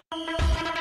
Thank you.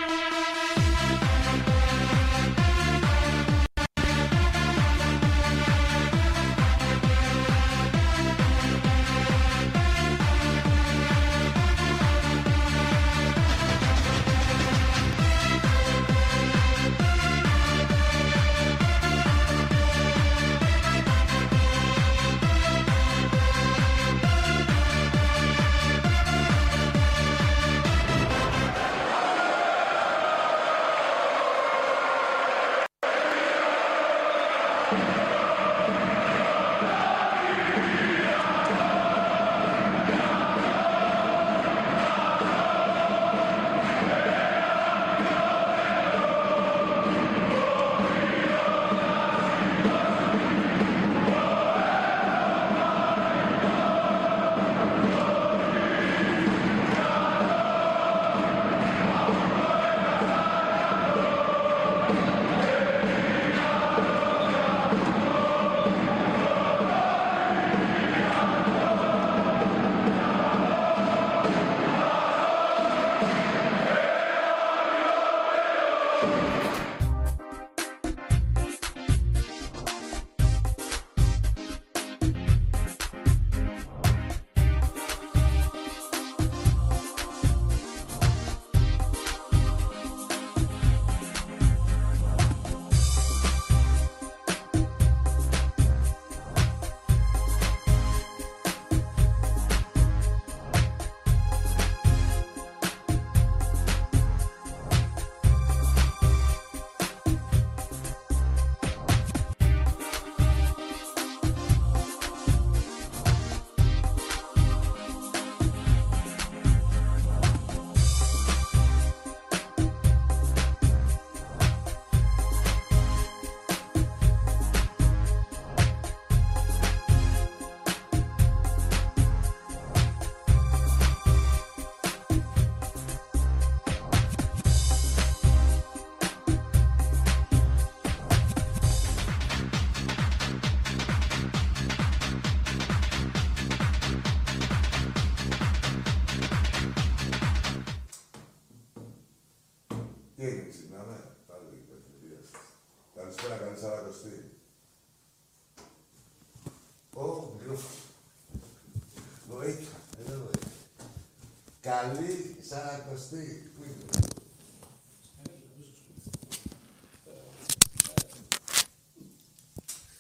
Καλή Σαρακοστή. Πού είναι;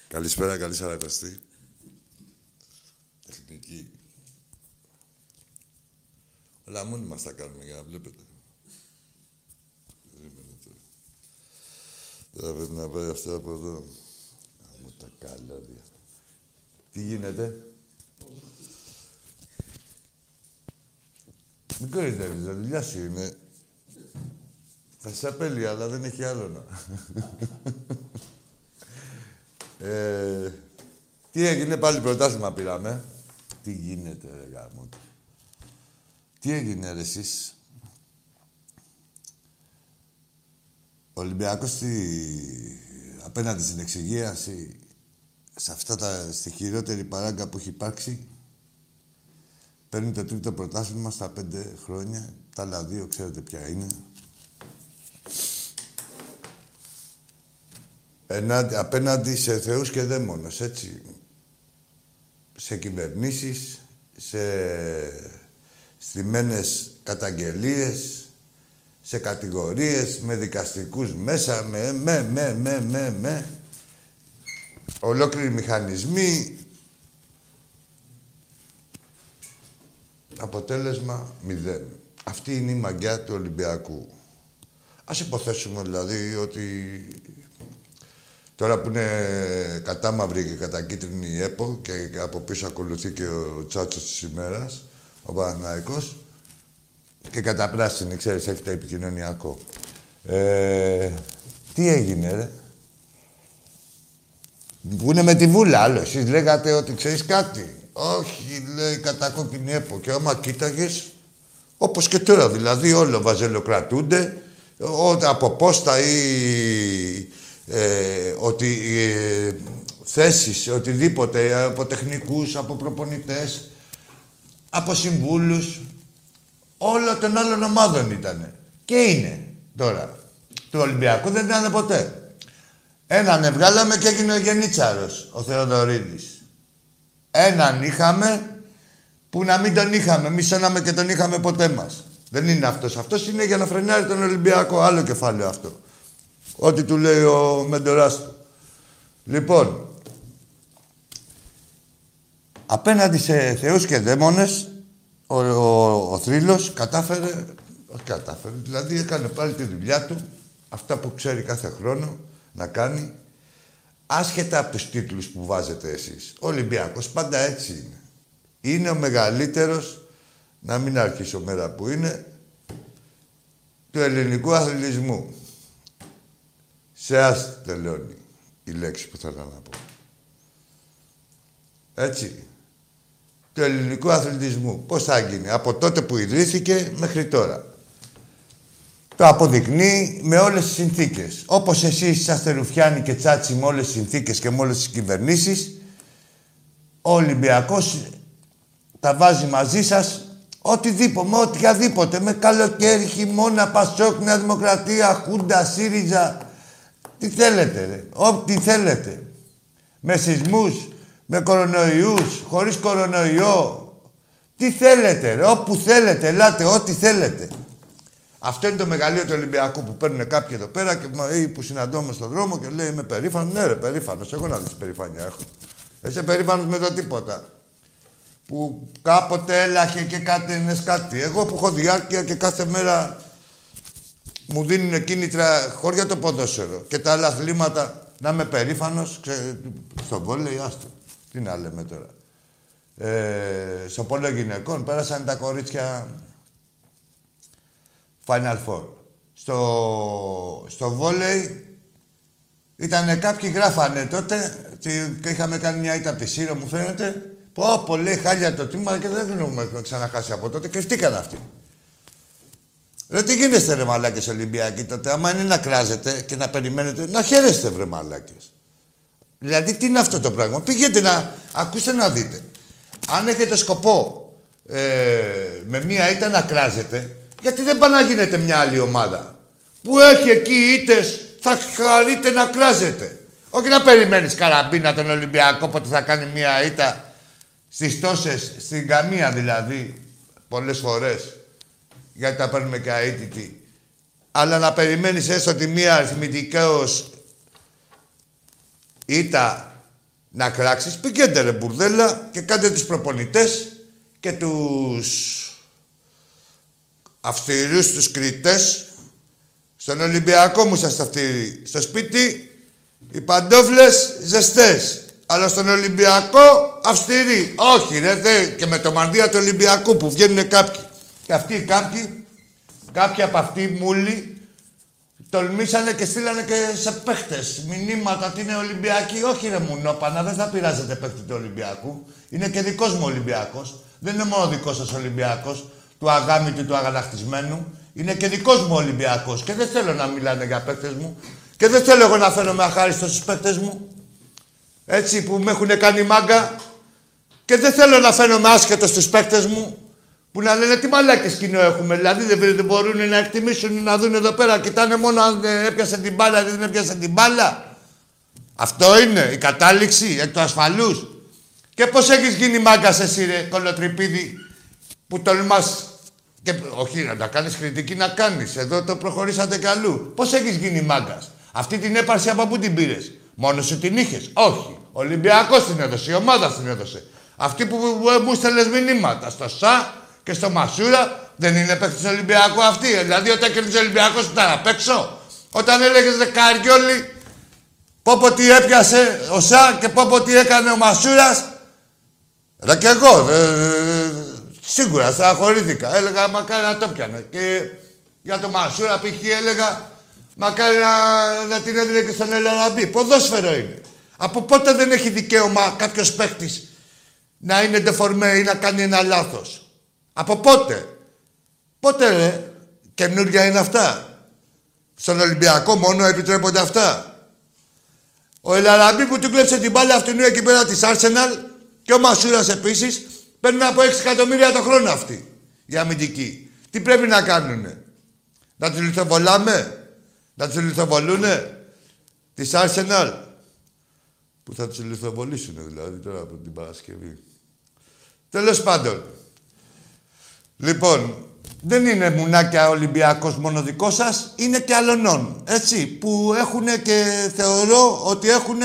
Καλησπέρα, καλή Σαρακοστή. Τεχνική. Όλα μόνοι μας τα κάνουμε για να βλέπετε. Περίμενε τώρα. Τώρα πρέπει να πάει αυτό από εδώ. Άμμο τα καλώδια. Τι γίνεται; Μην κορυδεύεις, η δουλειά σου είναι. Θα σε απέλει, αλλά δεν έχει άλλο να. ε, τι έγινε, πάλι πρωτάθλημα πήραμε. Τι γίνεται, ρε γάμο. Τι έγινε, ρε, εσείς; Ο Ολυμπιακός στη... απέναντι στην εξυγίαση, σε αυτά τα... στη χειρότερη παράγκα που έχει υπάρξει, παίρνει το τρίτο πρωτάθλημα στα πέντε χρόνια. Τα άλλα δύο ξέρετε ποια είναι. Ενάντι, απέναντι σε θεούς και δαίμονες, έτσι. Σε κυβερνήσεις, σε στημένες καταγγελίες, σε κατηγορίες, με δικαστικούς μέσα, με, με, με, με, με, με. Ολόκληροι μηχανισμοί. Αποτέλεσμα μηδέν. Αυτή είναι η μαγιά του Ολυμπιακού. Ας υποθέσουμε δηλαδή ότι τώρα που είναι κατάμαυρη και κατακίτρινη η ΕΠΟ και από πίσω ακολουθεί και ο Τσάτσος της ημέρας, ο Παναθηναϊκός, και κατά πράσινη, ξέρεις, έχει το επικοινωνιακό. Ε, τι έγινε, ρε; Που είναι με τη βούλα, άλλο. Εσείς λέγατε ότι ξέρεις κάτι. Όχι, λέει, κατά κόκκινη έπο. Και άμα κοίταγες, όπως και τώρα, δηλαδή όλο βαζελοκρατούνται, ό, από πόστα ή ε, ότι ε, θέσεις, οτιδήποτε, από τεχνικούς, από προπονητές, από συμβούλους, Όλα των άλλων ομάδων ήταν. Και είναι τώρα. Του Ολυμπιακού δεν ήταν ποτέ. Έναν ευγάλαμε και έγινε ο Γενίτσαρος, ο Θεοδωρίδης. Έναν είχαμε που να μην τον είχαμε. Εμεί έναμε και τον είχαμε ποτέ μας. Δεν είναι αυτός. Αυτός είναι για να φρενάρει τον Ολυμπιακό. Άλλο κεφάλαιο αυτό. Ό,τι του λέει ο Μεντοράς του. Λοιπόν, απέναντι σε θεούς και δαίμονες, ο, ο, ο Θρύλος κατάφερε, όχι κατάφερε, δηλαδή έκανε πάλι τη δουλειά του, αυτά που ξέρει κάθε χρόνο να κάνει, άσχετα από τους τίτλους που βάζετε εσείς. Ο Ολυμπιακός πάντα έτσι είναι. Είναι ο μεγαλύτερος, να μην αρχίσω μέρα που είναι, του ελληνικού αθλητισμού. Σε άστη τελειώνει η λέξη που θέλω να πω. Έτσι. Του ελληνικού αθλητισμού. Πώς θα γίνει; Από τότε που ιδρύθηκε μέχρι τώρα. Το αποδεικνύει με όλες τις συνθήκες. Όπως εσείς είσαστε ρουφιάνοι και τσάτσι με όλες τις συνθήκες και με όλες τις κυβερνήσεις, ο Ολυμπιακός τα βάζει μαζί σας οτιδήποτε, με οτιδήποτε, με καλοκαίρι, χειμώνα, Πασόκ, Νέα Δημοκρατία, Χούντα, ΣΥΡΙΖΑ, τι θέλετε, ρε. Ό,τι θέλετε. Με σεισμούς, με κορονοϊούς, χωρίς κορονοϊό. Τι θέλετε, ρε. Όπου θέλετε, ελάτε, ό,τι θέλετε. Αυτό είναι το μεγαλείο του Ολυμπιακού που παίρνουν κάποιοι εδώ πέρα και ή που συναντώμε στον δρόμο και λέει Είμαι περήφανος. Ναι, ρε, περήφανος. Εγώ να δεις περηφάνεια έχω. Είσαι περήφανος με το τίποτα. Που κάποτε έλαχε και κάτι κάτι. Εγώ που έχω διάρκεια και κάθε μέρα μου δίνουν κίνητρα χώρια το ποδόσφαιρο και τα άλλα αθλήματα να είμαι περήφανος. Ξε... Στο βόλεϊ, άστο. Τι να λέμε τώρα. Ε, στο πόλο γυναικών πέρασαν τα κορίτσια Final Four. Στο, στο βόλεϊ ήταν κάποιοι γράφανε τότε και είχαμε κάνει μια ήττα από τη Σύρο, μου φαίνεται. Πω, πολύ χάλια το τίμα και δεν έχουμε ξαναχάσει από τότε. Κρυφτήκαν αυτοί. Ρε τι γίνεστε ρε μαλάκες Ολυμπιακοί τότε, άμα είναι να κράζετε και να περιμένετε, να χαίρεστε βρε μαλάκες. Δηλαδή τι είναι αυτό το πράγμα; Πήγαινε να, ακούστε να δείτε. Αν έχετε σκοπό ε, με μία ήττα να κράζετε, γιατί δεν πάει να γίνετε μια άλλη ομάδα. Που έχει εκεί ήττες, θα χαρείτε να κράζετε. Όχι να περιμένεις καραμπίνα τον Ολυμπιακό, πότε θα κάνει μία ήττα στις τόσες, στην καμία δηλαδή, πολλές φορές γιατί τα παίρνουμε και αίτητοι. Αλλά να περιμένεις έστω τη μία αριθμητικώς ήττα να κράξεις, πηγαίνετε ρε μπουρδέλα και κάντε τους προπονητές και τους αυστηρούς τους κριτές. Στον Ολυμπιακό μου σας αυτοί. Στο σπίτι οι παντόφλες ζεστές. Αλλά στον Ολυμπιακό αυστηροί. Όχι ρε, δε, και με το μανδύα του Ολυμπιακού που βγαίνουν κάποιοι. Και αυτοί κάποιοι, κάποιοι από αυτοί μούλοι, τολμήσανε και στείλανε και σε παίχτες μηνύματα ότι είναι Ολυμπιακοί. Όχι ρε μουνόπανα, δεν θα πειράζετε παίχτη του Ολυμπιακού. Είναι και δικός μου Ολυμπιακός. Δεν είναι μόνο δικός σας Ολυμπιακός, του αγάμητου του αγανακτισμένου. Είναι και δικός μου Ολυμπιακός. Και δεν θέλω να μιλάνε για παίχτε μου. Και δεν θέλω εγώ να φαίνομαι αχάριστος στους παίχτε μου. Έτσι που με έχουν κάνει μάγκα. Και δεν θέλω να φαίνομαι άσχετος στους παίχτε μου. Που να λένε τι μαλάκες κοινό έχουμε. Δηλαδή δεν, μπορούν να εκτιμήσουν να δουν εδώ πέρα. Κοιτάνε μόνο αν έπιασε την μπάλα ή δεν έπιασε την μπάλα. Αυτό είναι η κατάληξη εκ του ασφαλούς. Και πώς έχεις γίνει μάγκας εσύ ρε κολοτρυπίδι που τολμάς και όχι να τα κάνεις κριτική να κάνεις. Εδώ το προχωρήσατε καλού. Πώς έχεις γίνει μάγκας; Αυτή την έπαρση από πού την πήρες; Μόνος σου την είχες; Όχι. Ο Ολυμπιακός την έδωσε. Η ομάδα την έδωσε. Αυτή που μου στέλνες μηνύματα στο ΣΑ και στο Μασούρα δεν είναι παίκτης Ολυμπιακού αυτή. Δηλαδή όταν κερδίζει ο Ολυμπιακός ήταν απ' έξω. Όταν έλεγες Δεκαριόλη, πω πω τι έπιασε ο Σα και πω πω τι έκανε ο Μασούρας. Ρε και εγώ, ε, σίγουρα στεναχωρήθηκα. Έλεγα μακάρι να το πιανε. Και για το Μασούρα π.χ. έλεγα μακάρι να, να την έδινε και στον Ελαραμπή. Ποδόσφαιρο είναι. Από πότε δεν έχει δικαίωμα κάποιος παίκτης να είναι ντεφορμέ ή να κάνει ένα λάθος; Από πότε; Πότε ρε. Καινούργια είναι αυτά. Στον Ολυμπιακό μόνο επιτρέπονται αυτά. Ο Ελαραμπή που του κλέψε την μπάλα αυτού εκεί πέρα της Arsenal και ο Μασούρας επίσης παίρνουν από 6 εκατομμύρια το χρόνο αυτοί. Οι αμυντικοί. Τι πρέπει να κάνουνε; Να τους λιθοβολάμε; Να τους λιθοβολούνε; Της Arsenal; Που θα τους λιθοβολήσουν δηλαδή τώρα από την Παρασκευή. Τέλος πάντων. Λοιπόν, δεν είναι μουνάκια Ολυμπιακός μόνο δικό σας, είναι και αλωνών, έτσι, που έχουν και θεωρώ ότι έχουν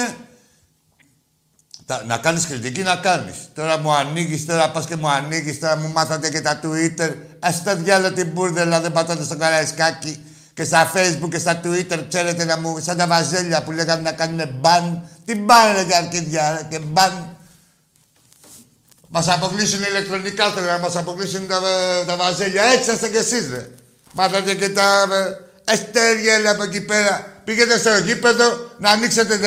να κάνεις κριτική, να κάνεις. Τώρα μου ανοίγεις, τώρα πας και μου ανοίγεις, τώρα μου μάθατε και τα Twitter. Ας το διάλο την μπουρδελα, δεν πατάτε στο καραϊσκάκι και στα Facebook και στα Twitter, ξέρετε, να μου, σαν τα βαζέλια που λέγανε να κάνουν μπαν. Τι μπαν, ρε καρκίδια, και μπαν. Μας αποκλείσουν ηλεκτρονικά τώρα, να μας αποκλείσουν τα, τα βαζέλια. Έτσι είστε κι εσείς, ρε. Μάθατε και τα εστέρια από εκεί πέρα. Πήγαινε στο γήπεδο να ανοίξετε,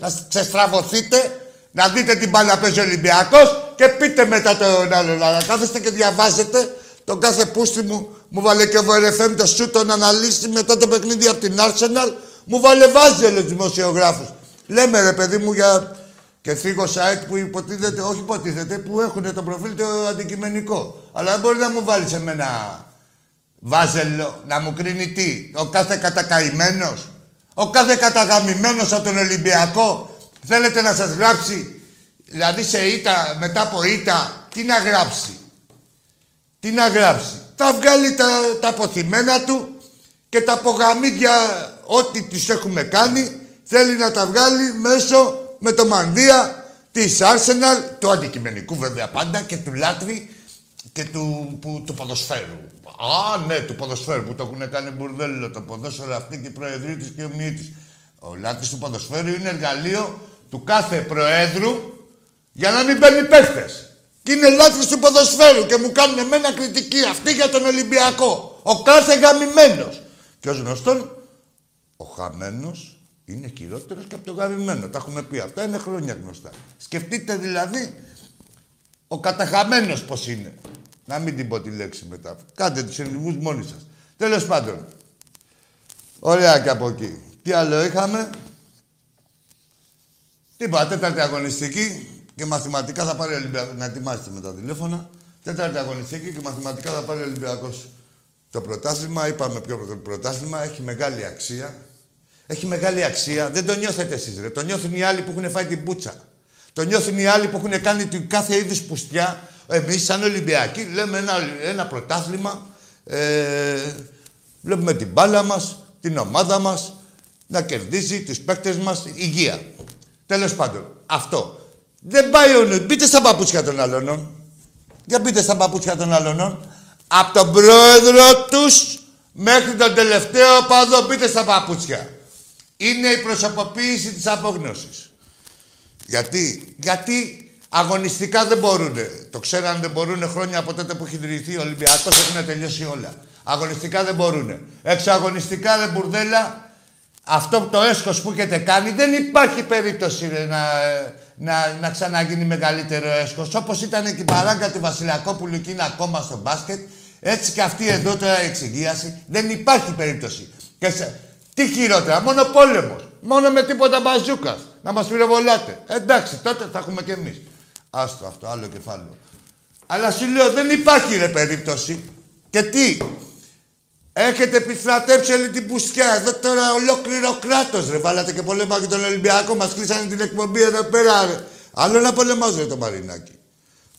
να ξεστραβωθείτε να δείτε την μπάλα παίζει ο Ολυμπιακός και πείτε μετά τον άλλο. Να κάθεστε και διαβάζετε τον κάθε πούστη μου. Μου βάλε και ο Βερεφέμ το σου τον αναλύσει μετά το παιχνίδι από την Arsenal. Μου βάλε βάζει όλους δημοσιογράφους. Λέμε ρε παιδί μου για και φύγω site που υποτίθεται, όχι υποτίθεται, που έχουν το προφίλ το αντικειμενικό. Αλλά δεν μπορεί να μου βάλεις σε μένα βάζελο, να μου κρίνει τι. Ο κάθε κατακαημένος, ο κάθε καταγαμημένος από τον Ολυμπιακό Θέλετε να σας γράψει, δηλαδή σε ήττα, μετά από ήττα, τι να γράψει. Τι να γράψει. Θα βγάλει τα, τα αποθυμένα του και τα απογαμίδια, ό,τι τις έχουμε κάνει, θέλει να τα βγάλει μέσω με το μανδύα της Arsenal, του αντικειμενικού βέβαια πάντα και του Λάτρη και του, που, του ποδοσφαίρου. Α, ναι, του ποδοσφαίρου που το έχουν κάνει μπουρδέλο το ποδόσφαιρο αυτή και η προεδρή της και ο της. Ο Λάτρης του ποδοσφαίρου είναι εργαλείο του κάθε Προέδρου για να μην παίρνει παίχτες. Και είναι λάθος του ποδοσφαίρου και μου κάνουν εμένα κριτική αυτή για τον Ολυμπιακό. Ο κάθε γαμημένος. Και ως γνωστόν, ο χαμένος είναι χειρότερος και από τον γαμημένο. Τα έχουμε πει αυτά, είναι χρόνια γνωστά. Σκεφτείτε δηλαδή ο καταχαμένος πώς είναι. Να μην την πω τη λέξη μετά. Κάντε τους ελληνικούς μόνοι σας. Τέλος πάντων. Ωραία και από εκεί. Τι άλλο είχαμε; Είπα, τέταρτη αγωνιστική και μαθηματικά θα πάρει ο Ολυμπιακός. Να ετοιμάσετε με τα τηλέφωνα. Τέταρτη αγωνιστική και μαθηματικά θα πάρει ο Ολυμπιακός. Το πρωτάθλημα, είπαμε πιο το πρωτάθλημα, έχει μεγάλη αξία. Έχει μεγάλη αξία. Δεν το νιώθετε εσείς, ρε. Το νιώθουν οι άλλοι που έχουν φάει την πούτσα. Το νιώθουν οι άλλοι που έχουν κάνει την κάθε είδους πουστιά. Εμείς, σαν Ολυμπιακοί, λέμε ένα, ένα πρωτάθλημα. Ε, βλέπουμε την μπάλα μας, την ομάδα μας να κερδίζει τους παίκτες μας υγεία. Τέλος πάντων, αυτό. Δεν πάει ο Μπείτε στα παπούτσια των άλλων. Για μπείτε στα παπούτσια των άλλων. Από τον πρόεδρο τους μέχρι τον τελευταίο παδό μπείτε στα παπούτσια. Είναι η προσωποποίηση της απόγνωσης. Γιατί, γιατί αγωνιστικά δεν μπορούν. Το ξέραν δεν μπορούν χρόνια από τότε που έχει ιδρυθεί ο Ολυμπιακός, έχουν τελειώσει όλα. Αγωνιστικά δεν μπορούν. Εξαγωνιστικά δεν μπουρδέλα, αυτό το έσχος που έχετε κάνει δεν υπάρχει περίπτωση να, να, να ξαναγίνει μεγαλύτερο έσχος. Όπως ήταν και η παράγκα του Βασιλιακόπουλου και είναι ακόμα στο μπάσκετ, έτσι και αυτή εδώ τώρα η εξυγίαση δεν υπάρχει περίπτωση. Και σε, τι χειρότερα, μόνο πόλεμος. Μόνο με τίποτα μπαζούκας. Να μας πυροβολάτε. Εντάξει, τότε θα έχουμε κι εμείς. Άστο αυτό, άλλο κεφάλαιο. Αλλά σου λέω δεν υπάρχει ρε περίπτωση. Και τι, Έχετε επιστρατέψει όλη την πουστιά. Εδώ τώρα ολόκληρο κράτος ρε. Βάλατε και πολέμα και τον Ολυμπιακό. Μας κλείσανε την εκπομπή εδώ πέρα ρε. Άλλο να πολεμάζω το Μαρινάκι.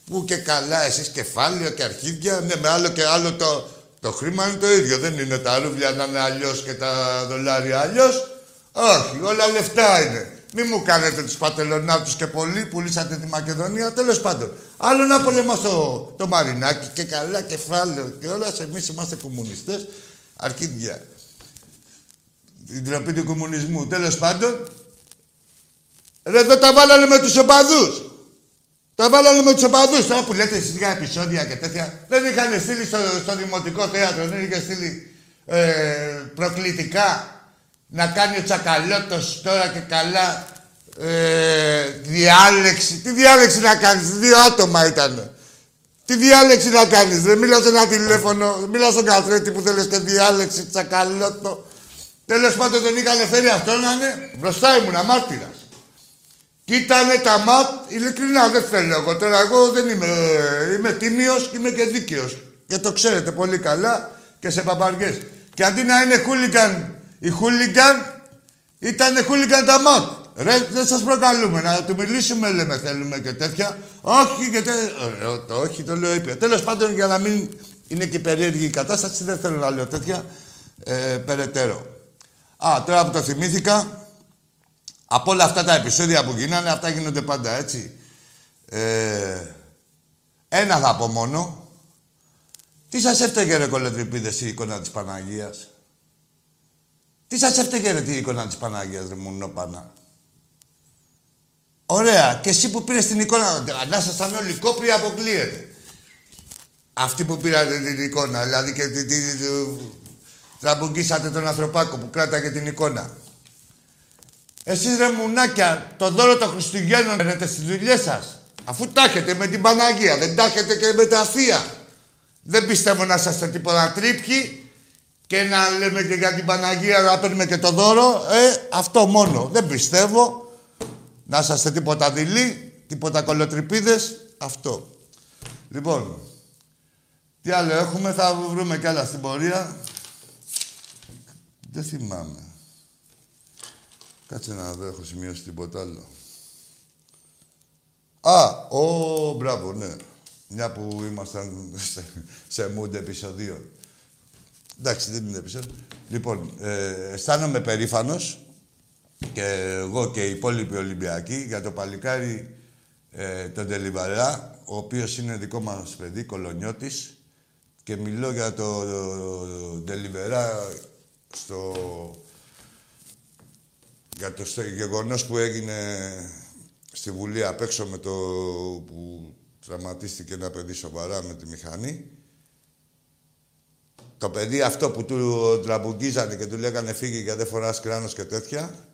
Που και καλά, εσείς κεφάλαιο και αρχίδια. Ναι, με άλλο και άλλο το, το χρήμα είναι το ίδιο. Δεν είναι τα ρούβλια να είναι αλλιώς και τα δολάρια αλλιώς. Όχι, όλα λεφτά είναι. Μη μου κάνετε τους πατελονάτους και πολλοί που λύσατε τη Μακεδονία. Τέλος πάντων. Άλλο να πολεμάς το, το Μαρινάκι και καλά κεφάλαιο και όλα. Εμείς είμαστε κομμουνιστές. Αρκίδια. Την τροπή του κομμουνισμού. Τέλος πάντων. Ρε, εδώ τα βάλανε με τους οπαδούς. Τα βάλανε με τους οπαδούς. Τώρα που λέτε εσείς για επεισόδια και τέτοια. Δεν είχαν στείλει στο, στο δημοτικό θέατρο, δεν είχαν στείλει ε, προκλητικά να κάνει ο Τσακαλώτος τώρα και καλά ε, διάλεξη. Τι διάλεξη να κάνεις, δύο άτομα ήταν. Τι διάλεξη να κάνεις, δεν μιλάω σε ένα τηλέφωνο, μιλάω στον καθρέτη που θέλεις και διάλεξη, τσακαλώτο. Τέλος πάντων δεν είχαν φέρει αυτό να είναι, μπροστά ήμουν αμάρτυρας. Και ήτανε τα ματ, ειλικρινά δεν θέλω εγώ τώρα, εγώ δεν είμαι, είμαι τίμιος και είμαι και δίκαιος. Και το ξέρετε πολύ καλά και σε παπαριές. Και αντί να είναι χούλιγκαν, οι χούλιγκαν ήταν χούλιγκαν τα ΜΑΚ. Ρε, δεν σας προκαλούμε, να του μιλήσουμε λέμε θέλουμε και τέτοια. Όχι και τέτοια. Ε, το όχι το λέω ήπια. Τέλος πάντων για να μην είναι και περίεργη η κατάσταση, δεν θέλω να λέω τέτοια ε, περαιτέρω. Α, τώρα που το θυμήθηκα, από όλα αυτά τα επεισόδια που γίνανε, αυτά γίνονται πάντα έτσι. Ε, ένα θα πω μόνο. Τι σας έφταιγε ρε κολετρυπίδες η εικόνα της Παναγίας; Τι σας έφταιγε ρε τη εικόνα της Παναγίας ρε Μουνόπανα. Ωραία. Και εσύ που πήρες την εικόνα, να ήσασταν όλοι κόπροι, αποκλείεται. Αυτοί που πήρατε την εικόνα, δηλαδή και τραμπουγκίσατε τον ανθρωπάκο που κράταγε την εικόνα. Εσείς ρε μουνάκια, το δώρο των Χριστουγέννων παίρνετε στις δουλειές σας. Αφού τα έχετε με την Παναγία, δεν τα έχετε και με τα Θεία. Δεν πιστεύω να είστε τίποτα τρίπιοι και να λέμε και για την Παναγία να παίρνουμε και το δώρο. Ε, αυτό μόνο. Δεν πιστεύω να είσαστε τίποτα δειλοί, τίποτα κολοτρυπίδες. Αυτό. Λοιπόν, τι άλλο έχουμε, θα βρούμε κι άλλα στην πορεία. Δεν θυμάμαι. Κάτσε να δω, έχω σημειώσει τίποτα άλλο. Α, ο, μπράβο, ναι. Μια που ήμασταν σε, σε mood επεισοδίων. Εντάξει, δεν είναι επεισόδιο. Λοιπόν, ε, αισθάνομαι περήφανος και εγώ και οι υπόλοιποι Ολυμπιακοί για το παλικάρι ε, τον Τελιβαρά, ο οποίος είναι δικό μας παιδί, κολονιώτης και μιλώ για το, Τελιβερά στο, για το γεγονός που έγινε στη Βουλή απ' έξω με το που τραυματίστηκε ένα παιδί σοβαρά με τη μηχανή. Το παιδί αυτό που του τραμπουγκίζανε και του λέγανε φύγει γιατί δεν φοράς κράνος και τέτοια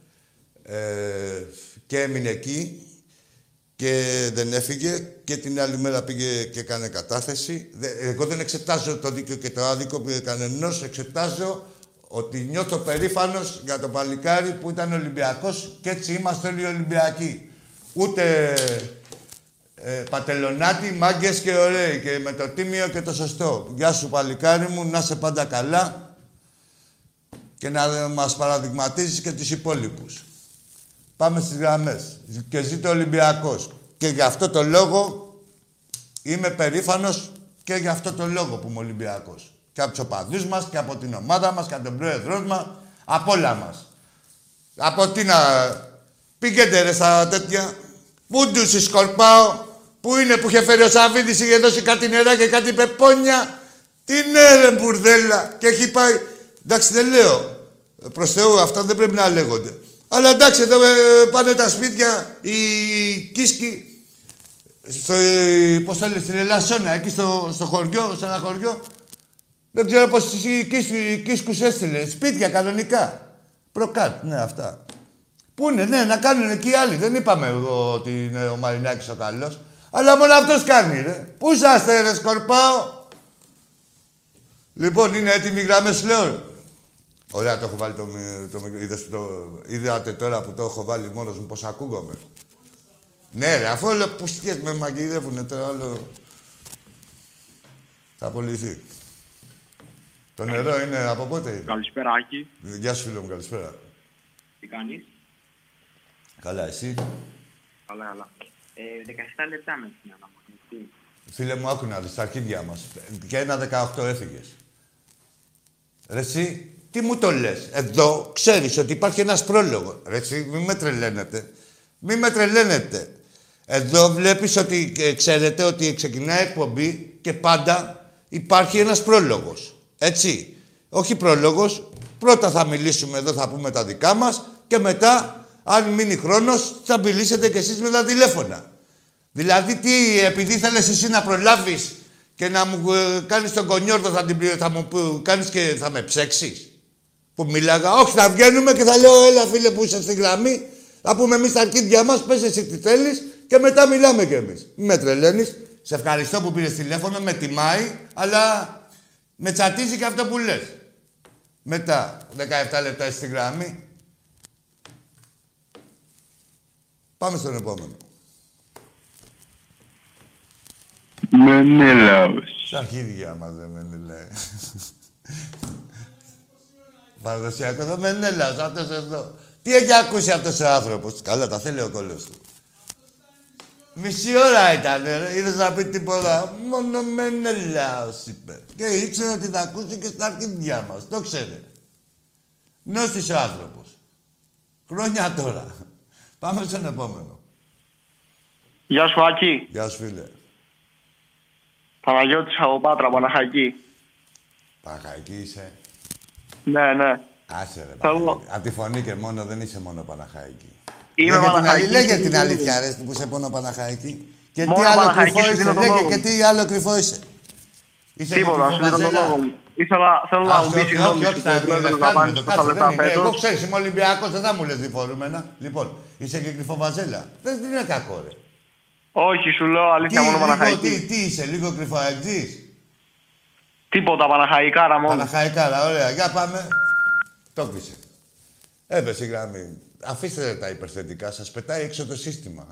ε, και έμεινε εκεί και δεν έφυγε και την άλλη μέρα πήγε και έκανε κατάθεση. Εγώ δεν εξετάζω το δίκαιο και το άδικο κανενός, εξετάζω ότι νιώθω περήφανος για τον παλικάρι που ήταν Ολυμπιακός και έτσι είμαστε όλοι Ολυμπιακοί. Ούτε ε, πατελονάτι, μάγκες και ωραίοι και με το τίμιο και το σωστό. Γεια σου παλικάρι μου, να είσαι πάντα καλά και να μας παραδειγματίζεις και τους υπόλοιπους. Πάμε στις γραμμές. Και ζήτω Ολυμπιακός. Και γι' αυτό το λόγο είμαι περήφανος και γι' αυτό το λόγο που είμαι Ολυμπιακός. Και από τους οπαδούς μας και από την ομάδα μας και από τον πρόεδρός μας. Από όλα μας. Από τι να... Πήγαινε ρε στα τέτοια. Πού τους σκορπάω. Πού είναι που είχε φέρει ο Σαββίδης, είχε δώσει κάτι νερά και κάτι πεπόνια. Τι ναι ρε μπουρδέλα. Και έχει πάει... Εντάξει δεν λέω. Προς Θεού αυτά δεν πρέπει να λέγονται. Αλλά εντάξει, εδώ ε, πάνε τα σπίτια, οι Κίσκοι, στο, ε, πώς το στην Ελασσόνα, εκεί στο, στο χωριό, σε ένα χωριό. Δεν ξέρω πώς οι, οι Κίσκους έστειλε. Σπίτια κανονικά. Προκάτ, ναι, αυτά. Πού είναι, ναι, να κάνουν εκεί οι άλλοι. Δεν είπαμε εγώ ότι είναι ο Μαρινάκης ο καλός. Αλλά μόνο αυτός κάνει, ρε. Πού είσαστε, ρε, σκορπάω; Λοιπόν, είναι έτοιμοι γραμμές, λέω. Ωραία, το έχω βάλει το, το, είδες, το, είδατε τώρα που το έχω βάλει μόνος μου πώς ακούγομαι. Ναι ρε, αφού όλο που σκιές με μαγειρεύουνε τώρα άλλο... Θα απολυθεί. Το νερό είναι από πότε. Καλησπέρα, Άκη. Γεια σου, φίλο μου, καλησπέρα. Τι κάνεις; Καλά, εσύ; Καλά, καλά. Ε, 17 λεπτά με την αναμονή. Φίλε μου, άκου να δεις, τα αρχίδια μας. Και ένα 18 έφυγες. Ρε εσύ, τι μου το λες; Εδώ ξέρεις ότι υπάρχει ένας πρόλογος. Ρε εσύ, μη με τρελαίνετε. Μη με τρελαίνετε. Εδώ βλέπεις ότι ε, ξέρετε ότι ξεκινάει εκπομπή και πάντα υπάρχει ένας πρόλογος. Έτσι. Όχι πρόλογος. Πρώτα θα μιλήσουμε εδώ, θα πούμε τα δικά μας και μετά, αν μείνει χρόνος, θα μιλήσετε κι εσείς με τα τηλέφωνα. Δηλαδή, τι, επειδή θέλεις εσύ να προλάβεις και να μου ε, κάνεις τον κονιόρδο, θα, την, θα μου κάνεις και θα με ψέξεις που μίλαγα. Όχι, θα βγαίνουμε και θα λέω, έλα φίλε που είσαι στη γραμμή, θα πούμε εμείς τα αρχίδια μας, πες εσύ τι θέλεις και μετά μιλάμε κι εμείς. Μη με τρελαίνεις. Σε ευχαριστώ που πήρες τηλέφωνο, με τιμάει, αλλά με τσατίζει και αυτό που λες. Μετά, 17 λεπτά στη γραμμή. Πάμε στον επόμενο. Μενέλαος. Στα αρχίδια μας δεν Μενέλαος. Παραδοσιακό εδώ Μενέλαος, αυτός εδώ. Τι έχει ακούσει αυτός ο άνθρωπος; Καλά, τα θέλει ο κόλλος του. Μισή ώρα ήταν, ρε. Είδες να πει τίποτα; Μόνο Μενέλαος είπε. Και ήξερε ότι θα ακούσει και στα αρχίδια μας. Το ξέρε. Νόστης ο άνθρωπος. Χρόνια τώρα. Πάμε στον επόμενο. Γεια σου, Άκη. Γεια σου, φίλε. Παναγιώτης από Πάτρα, Παναχαϊκή. Παναχαϊκή είσαι. Ναι, ναι. Άσε ρε Θέλω- Παναχαϊκή. Από τη φωνή και μόνο δεν είσαι μόνο Παναχαϊκή. Είμαι Λέγε την, αλη- Παναχαϊκής. λέγε την αλήθεια, ρε, που είσαι μόνο Παναχαϊκή. Και Μόνο τι άλλο Παναχαϊκή κρυφό σου είσαι, δίνω τον λέγε λόγο και μου. τι άλλο κρυφό είσαι. Είσαι Τίποτα, και σου δίνω τον κρυφοβαζέλα. λόγο μου. Ήθελα, θέλω να μου Όχι, πεις όχι, συγγνώμη όχι, σου όχι, που τα πρέπει να λεφτά πάρεις το τόσα κάτσε, λεπτά δεν είναι. Εγώ φέτος. ξέρεις, είμαι Ολυμπιακός, δεν θα μου λες διφορούμενα. Λοιπόν, είσαι και κρυφοβαζέλα. Δεν δεν είναι κακό, ρε. Όχι, σου λέω Τι, αλήθεια μόνο λίγο, Παναχαϊκή. τι, τι είσαι, λίγο κρυφοαεξής. Τίποτα Παναχαϊκάρα μόνος. Παναχαϊκάρα, ωραία. Για πάμε. Το κλείσε. Έπεσε η γραμμή. Αφήστε τα υπερθετικά, σας πετάει έξω το σύστημα.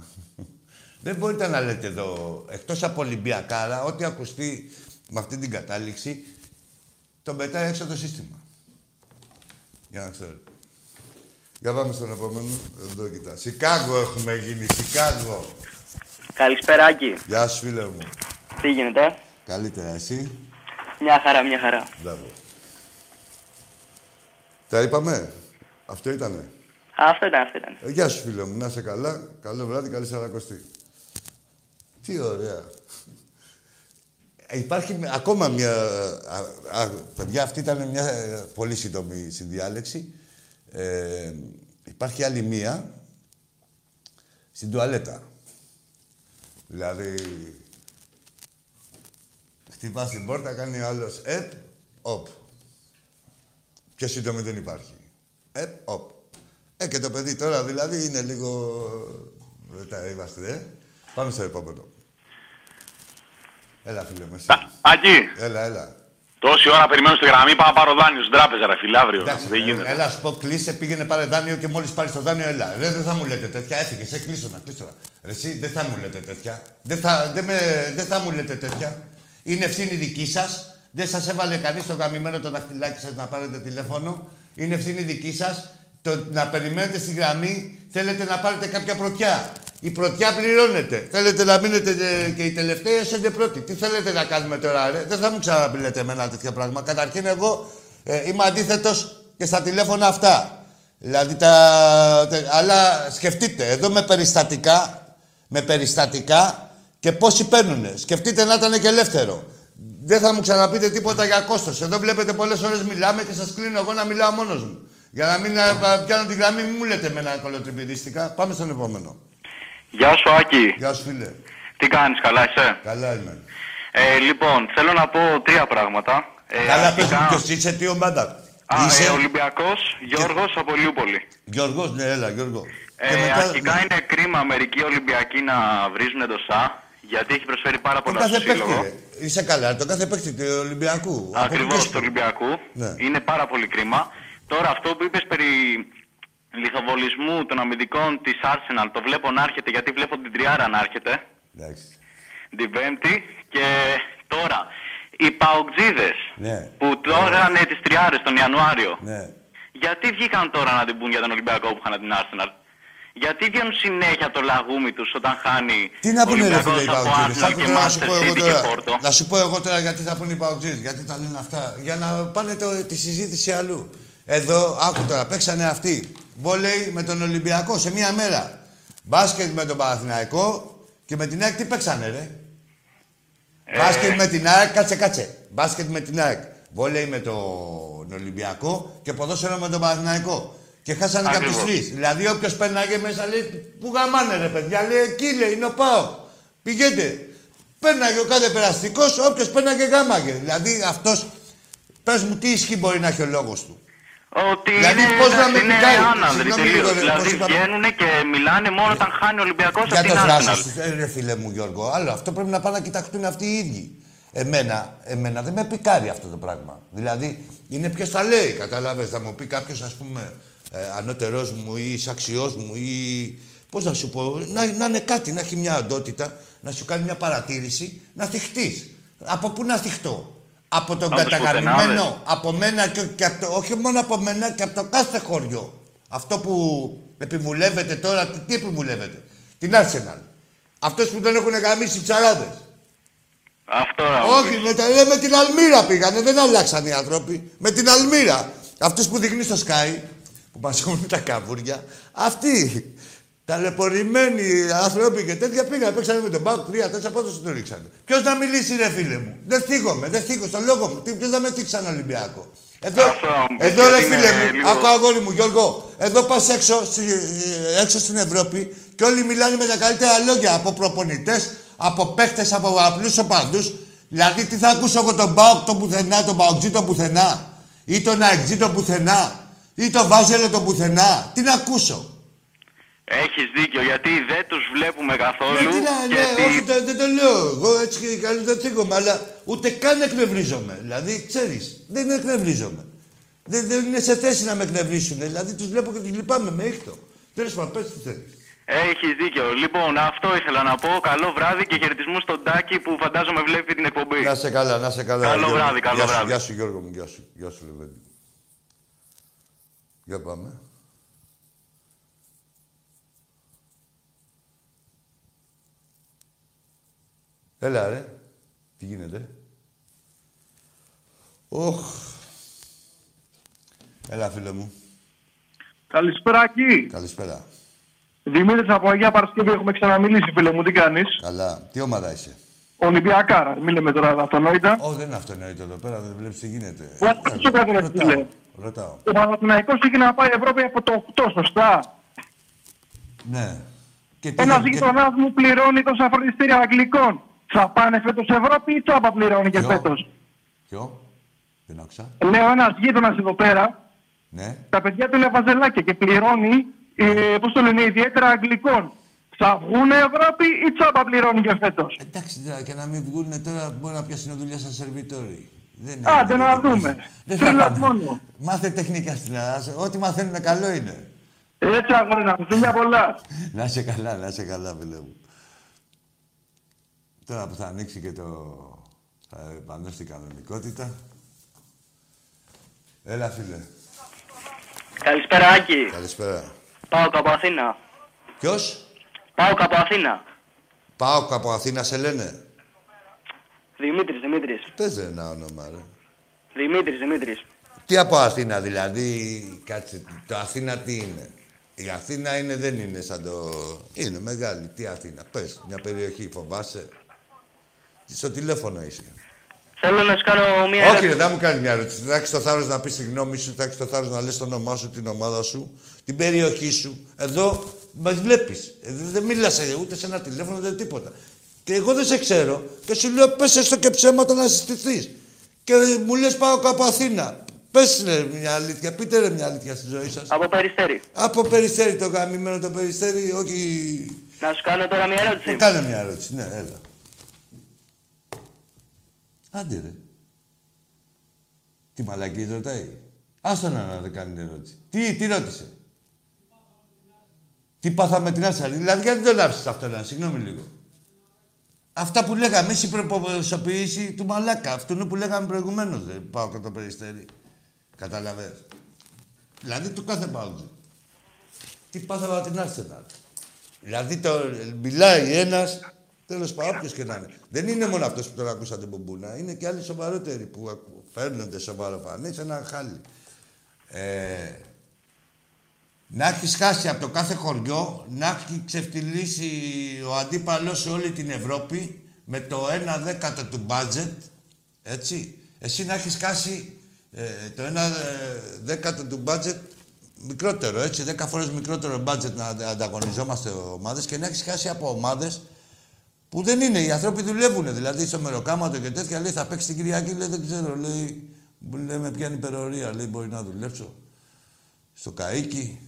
Δεν μπορείτε να λέτε εδώ, εκτός από Ολυμπιακάρα, ό,τι ακουστεί με αυτή την κατάληξη, τον πετάει έξω το σύστημα. Για να ξέρω. Για πάμε στον επόμενο. Εδώ κοιτά. Σικάγο έχουμε γίνει, Σικάγο. Καλησπέρα, Άκη. Γεια σου, φίλε μου. Τι γίνεται, Καλύτερα, εσύ; Μια χαρά, μια χαρά. Μπράβο. Τα είπαμε. Αυτό ήτανε. Αυτό ήταν, αυτό ήταν. Ε, γεια σου, φίλε μου. Να είσαι καλά. Καλό βράδυ, καλή σαρακοστή. Τι ωραία. Ε, Υπάρχει μια- ακόμα μια... Α, α, παιδιά, αυτή ήταν μια ε, πολύ σύντομη συνδιάλεξη. Ε, υπάρχει άλλη μία στην τουαλέτα. Δηλαδή, χτυπά την πόρτα, κάνει ο άλλος επ, οπ. Πιο σύντομη δεν υπάρχει. Επ, οπ. Ε, και το παιδί τώρα δηλαδή είναι λίγο... Δεν τα είμαστε, ε. Πάμε στο επόμενο. Έλα, φίλε μου, εσύ. Άκη, Έλα, έλα. τόση ώρα περιμένω στη γραμμή, πάω να πάρω δάνειο στην τράπεζα, ρε φίλε, αύριο. Εντάξει, δεν ε, γίνεται. Έλα, σου πω, κλείσε, πήγαινε πάρε δάνειο και μόλις πάρεις το δάνειο, έλα. Ρε, δεν θα μου λέτε τέτοια, έφυγε, σε κλείσω να κλείσω. Ρε, εσύ δεν θα μου λέτε τέτοια. Δεν θα, δεν, με, δεν θα μου λέτε τέτοια. Είναι ευθύνη δική σας. Δεν σας έβαλε κανείς το γαμημένο το δαχτυλάκι σας να πάρετε τηλέφωνο. Είναι ευθύνη δική σας. Το να περιμένετε στη γραμμή θέλετε να πάρετε κάποια πρωτιά. Η πρωτιά πληρώνεται. Θέλετε να μείνετε ε, και οι τελευταίοι είστε πρώτοι. Τι θέλετε να κάνουμε τώρα, ρε; Δεν θα μου ξαναπηλέτε εμένα τέτοια πράγματα. Καταρχήν, εγώ ε, είμαι αντίθετος και στα τηλέφωνα αυτά. Δηλαδή τα. τε- αλλά σκεφτείτε, εδώ με περιστατικά, με περιστατικά και πόσοι παίρνουνε. Σκεφτείτε να ήταν και ελεύθερο. Δεν θα μου ξαναπείτε τίποτα για κόστος. Εδώ βλέπετε πολλές ώρες μιλάμε και σας κλείνω εγώ να μιλάω μόνος μου. Για να μην α, πιάνω τη γραμμή, μην μου λέτε με ένα κολοτριπηδίστικα. Πάμε στον επόμενο. Γεια σου, Άκη. Γεια σου, φίλε. Τι κάνεις, καλά είσαι; Καλά είμαι. Ε, λοιπόν, θέλω να πω τρία πράγματα. Ε, Καλά, πες μου αρχικά- ποιος είσαι, τι ομάδα. Α, είσαι ε, Ολυμπιακός, Γιώργος από Λιούπολη. Γιώργος, ναι, έλα, Γιώργο. Ε, αρχικά είναι κρίμα μερικοί Ολυμπιακοί να βρίζουν εντοσά, γιατί έχει προσφέρει πάρα Τον πολλά στο κάθε παίκτη, σύλλογο. ρε. Είσαι καλά, τον κάθε παίκτη του Ολυμπιακού. Από Ακριβώς πού και του στο- Ολυμπιακού. Ναι. Είναι πάρα πολύ κρίμα. Τώρα αυτό που είπες περί λιθοβολισμού των αμυντικών της Arsenal το βλέπω να έρχεται γιατί βλέπω την τριάρα να έρχεται Εντάξει. την Πέμπτη και τώρα οι Παοκτζίδες Ναι. που τρώγανε τις τριάρες τον Ιανουάριο Ναι. γιατί βγήκαν τώρα να την πούν για τον Ολυμπιακό που είχαν την Arsenal; Γιατί βγαίνουν συνέχεια το λαγούμι τους όταν χάνει Τι να πούνε ρε Ολυμπιακός φίλε οι από Παουτζίδες. Arsenal Άκου και τώρα να σου πω Manchester εγώ City και τώρα. Porto. Να σου πω εγώ τώρα γιατί θα πούνε οι Παουτζίδες. Γιατί τα λένε αυτά. Για να πάνε το, τη συζήτηση αλλού. Εδώ, άκου τώρα, παίξανε αυτοί. Βόλεϊ με τον Ολυμπιακό σε μία μέρα. Μπάσκετ με τον Παναθηναϊκό και με την ΑΕΚ τι παίξανε ρε; Ε, Μπάσκετ με την ΑΕΚ, κάτσε κάτσε. Μπάσκετ με την ΑΕΚ. Βόλεϊ με τον Ολυμπιακό και ποδόσφαιρο με τον Παναθηναϊκό. Και χάσανε και από τους Ακριβώς. τρεις. Δηλαδή όποιος πέρναγε μέσα λέει Πού γαμάνε ρε παιδιά, λέει εκεί λέει είναι ο ΠΑΟ. Πηγαίνετε. Πέρναγε ο κάθε περαστικός, όποιος πέρναγε γάμαγε. Δηλαδή αυτός, πες μου τι ισχύ μπορεί να έχει ο λόγος του. Ότι Δηλαδή, είναι, πώς να εντάξει, με είναι πικάρει. άνανδροι Συγγνώμη τελείως. λίγο, ρε, Δηλαδή πώς είπαμε. βγαίνουν και μιλάνε μόνο όταν χάνει ο Ολυμπιακός από Για την το Arsenal. θράσο, ε, ρε φίλε μου Γιώργο. Άλλο, αυτό πρέπει να πάνε να κοιταχτούν αυτοί οι ίδιοι. Εμένα, εμένα δεν με πικάρει αυτό το πράγμα. Δηλαδή, είναι ποιος τα λέει, κατάλαβες. Θα μου πει κάποιος, ας πούμε, ε, ανώτερός μου ή εισαξιός μου ή... Πώς να σου πω, να, να είναι κάτι, να έχει μια οντότητα, να σου κάνει μια παρατήρηση, να θυχτείς. Από πού να θυχτώ; Από τον Από τους καταγαμημένο, πουθενάδες. από μένα και, και από το- όχι μόνο από μένα και από το κάθε χωριό. Αυτό που επιβουλεύεται τώρα, τι, τι επιβουλεύεται. Την Arsenal. Αυτός που τον έχουν γαμίσει οι ψαράδες. Αυτό να μου Όχι, πεις. με, τα, ε, με την Αλμύρα πήγανε, δεν αλλάξαν οι άνθρωποι. Με την Αλμύρα. Αυτούς που δείχνει στο Sky, που μας έχουν τα καβούρια, αυτοί. Ταλαιπωρημένοι άνθρωποι και τέτοια πήγαν, παίξανε με τον Πάουκ τρία, τέσσερα πόσο σου το ρίξανε. Ποιος να μιλήσει, ρε φίλε μου; Δεν θίγομαι, δεν θίγω στο λόγο μου. Τι, ποιος να με θίξει σαν Ολυμπιακό; Εδώ, Αυτό μου πεις, εδώ ρε γιατί φίλε είναι μου, λίγο- άκου αγόρι μου Γιώργο, εδώ πας έξω, στη- έξω στην Ευρώπη και όλοι μιλάνε με τα καλύτερα λόγια από προπονητές, από παίχτες, από απλούς οπαδούς. Δηλαδή τι θα ακούσω εγώ τον Πάοκ τον πουθενά, τον Παοκτζή τον πουθενά ή τον Αεκτζή τον πουθενά; Ή τον Βάζελο τον πουθενά. Τι να ακούσω. Έχεις δίκιο, γιατί δεν τους βλέπουμε καθόλου. Ναι, τι να, ναι, γιατί... όχι, το- δεν το λέω. Εγώ έτσι και καλή δεν θίγομαι, αλλά ούτε καν εκνευρίζομαι. Δηλαδή, ξέρεις, δεν εκνευρίζομαι. Δεν, δεν είναι σε θέση να με εκνευρίσουν. Δηλαδή, τους βλέπω και τους λυπάμαι με ήχτο. Τέλος πάντων, πες τι θέλεις. Έχεις δίκιο. Λοιπόν, αυτό ήθελα να πω. Καλό βράδυ και χαιρετισμού στον Τάκη που φαντάζομαι βλέπει την εκπομπή. Να σε καλά, να σε καλά. Καλό Γιώργο. βράδυ, καλό γεια σου, βράδυ. Γεια σου, Γιώργο μου, γεια σου. Γεια σου, Λεβέντη. Για πάμε. Έλα, ρε. Τι γίνεται; Οχ. Έλα, φίλε μου. Καλησπέρα, Ακή. Καλησπέρα. Δημήτρης από Αγία Παρασκευή, έχουμε ξαναμιλήσει, φίλε μου, τι κάνεις; Καλά. Τι ομάδα είσαι; Ολυμπιακάρα, μην λέμε τώρα αυτονόητα. Ω, δεν είναι αυτονόητο εδώ πέρα, δεν βλέπεις τι γίνεται. Να σου ρωτήσω κάτι, ρε Ρωτάω, φίλε. ρωτάω. Ο Παναθηναϊκός έχει να πάει Ευρώπη από το 8, σωστά; Ναι. Και τι Ένας θα- και- γειτονάς μου πληρώνει τόσα φροντιστήρια Αγγλικών. Θα πάνε φέτος Ευρώπη ή τσάμπα πληρώνει και Ποιο; φέτος; Ποιο; Δεν άκουσα. Λέω ένας γείτονας εδώ πέρα, Ναι. τα παιδιά του είναι βαζελάκια και πληρώνει, ε, πώς το λένε, ιδιαίτερα Αγγλικών. Θα βγουν Ευρώπη ή τσάμπα πληρώνει και φέτος; Εντάξει τώρα και να μην βγουν τώρα μπορεί να πιάσουν δουλειά σαν σερβιτόροι. Δεν Άντε να δούμε. Δεν θα Τρίλας πάνε. μόνο. Μάθε τεχνικά στην Ελλάδα. Ό,τι μαθαίνουν καλό είναι. Έτσι αγόρι μου, φιλιά πολλά. Να είσαι καλά, να είσαι καλά, φίλε μου. Τώρα που θα ανοίξει και το... θα επανέλθει η κανονικότητα. Έλα, φίλε. Καλησπέρα, Άκη. Καλησπέρα. Πάω από Αθήνα. Ποιος; Πάω από Αθήνα. Πάω από Αθήνα σε λένε. Δημήτρης, Δημήτρης. Πες ρε ένα όνομα, ρε. Δημήτρης, Δημήτρης. Τι από Αθήνα, δηλαδή, κάτσε, το Αθήνα τι είναι; Η Αθήνα είναι, δεν είναι σαν το... Είναι μεγάλη. Τι Αθήνα, πες, μια περιοχή, φοβάσαι; Στο τηλέφωνο είσαι. Θέλω να σου κάνω μια Όχι, ερώτηση. ρε, δεν μου κάνει μια ερώτηση. Θα έχεις το θάρρος να πεις τη γνώμη σου, θα έχεις το θάρρος να λες το όνομά σου, την ομάδα σου, την περιοχή σου. Εδώ μας βλέπεις. Δεν μιλάς ούτε σε ένα τηλέφωνο, ούτε τίποτα. Και εγώ δεν σε ξέρω και σου λέω πες έστω και ψέματα να συστηθείς. Και μου λες πάω κάπου Αθήνα. Πες μια αλήθεια, πείτε ρε μια αλήθεια στη ζωή σας. Από Περιστέρη. Από περιστέρι το γαμημένο το περιστέρι, όχι. Να σου κάνω τώρα μια ερώτηση. Κάνε μια ερώτηση, ναι, έλα. Άντε ρε. Τι μαλακής ρωτάει. Άστο να να δεν κάνει την ερώτηση. Τι, τι ρώτησε. Τι πάθαμε την άφησα. Δηλαδή γιατί δεν το άφησες αυτό να, συγγνώμη λίγο. Αυτά που λέγαμε, εσύ προποσοποίηση του μαλάκα. Αυτό που λέγαμε προηγουμένως, δεν πάω και το περιστέρι. Καταλαβες. Δηλαδή του κάθε πάω. Τι πάθαμε από την Arsenal. Δηλαδή το, μιλάει ένας, τέλος πάντων, όποιος και να είναι. Δεν είναι μόνο αυτός που τον ακούσατε μπομπούνα, είναι και άλλοι σοβαρότεροι που ακου- φέρνονται σοβαροφανείς σε ένα χάλι. Ε, να έχει χάσει από το κάθε χωριό, να έχει ξεφτυλίσει ο αντίπαλος σε όλη την Ευρώπη με το 1 δέκατο του μπάτζετ, έτσι. Εσύ να έχεις χάσει ε, το 1 ε, δέκατο του μπάτζετ μικρότερο, έτσι, 10 φορές μικρότερο μπάτζετ να αντα- ανταγωνιζόμαστε ομάδες και να έχεις χάσει από ομάδες που δεν είναι. Οι άνθρωποι δουλεύουν. Δηλαδή στο μεροκάματο και τέτοια λέει θα παίξεις την Κυριακή, λέει δεν ξέρω, λέει. Μου λέει με πιάνει υπερορία, λέει μπορεί να δουλέψω. Στο καίκι.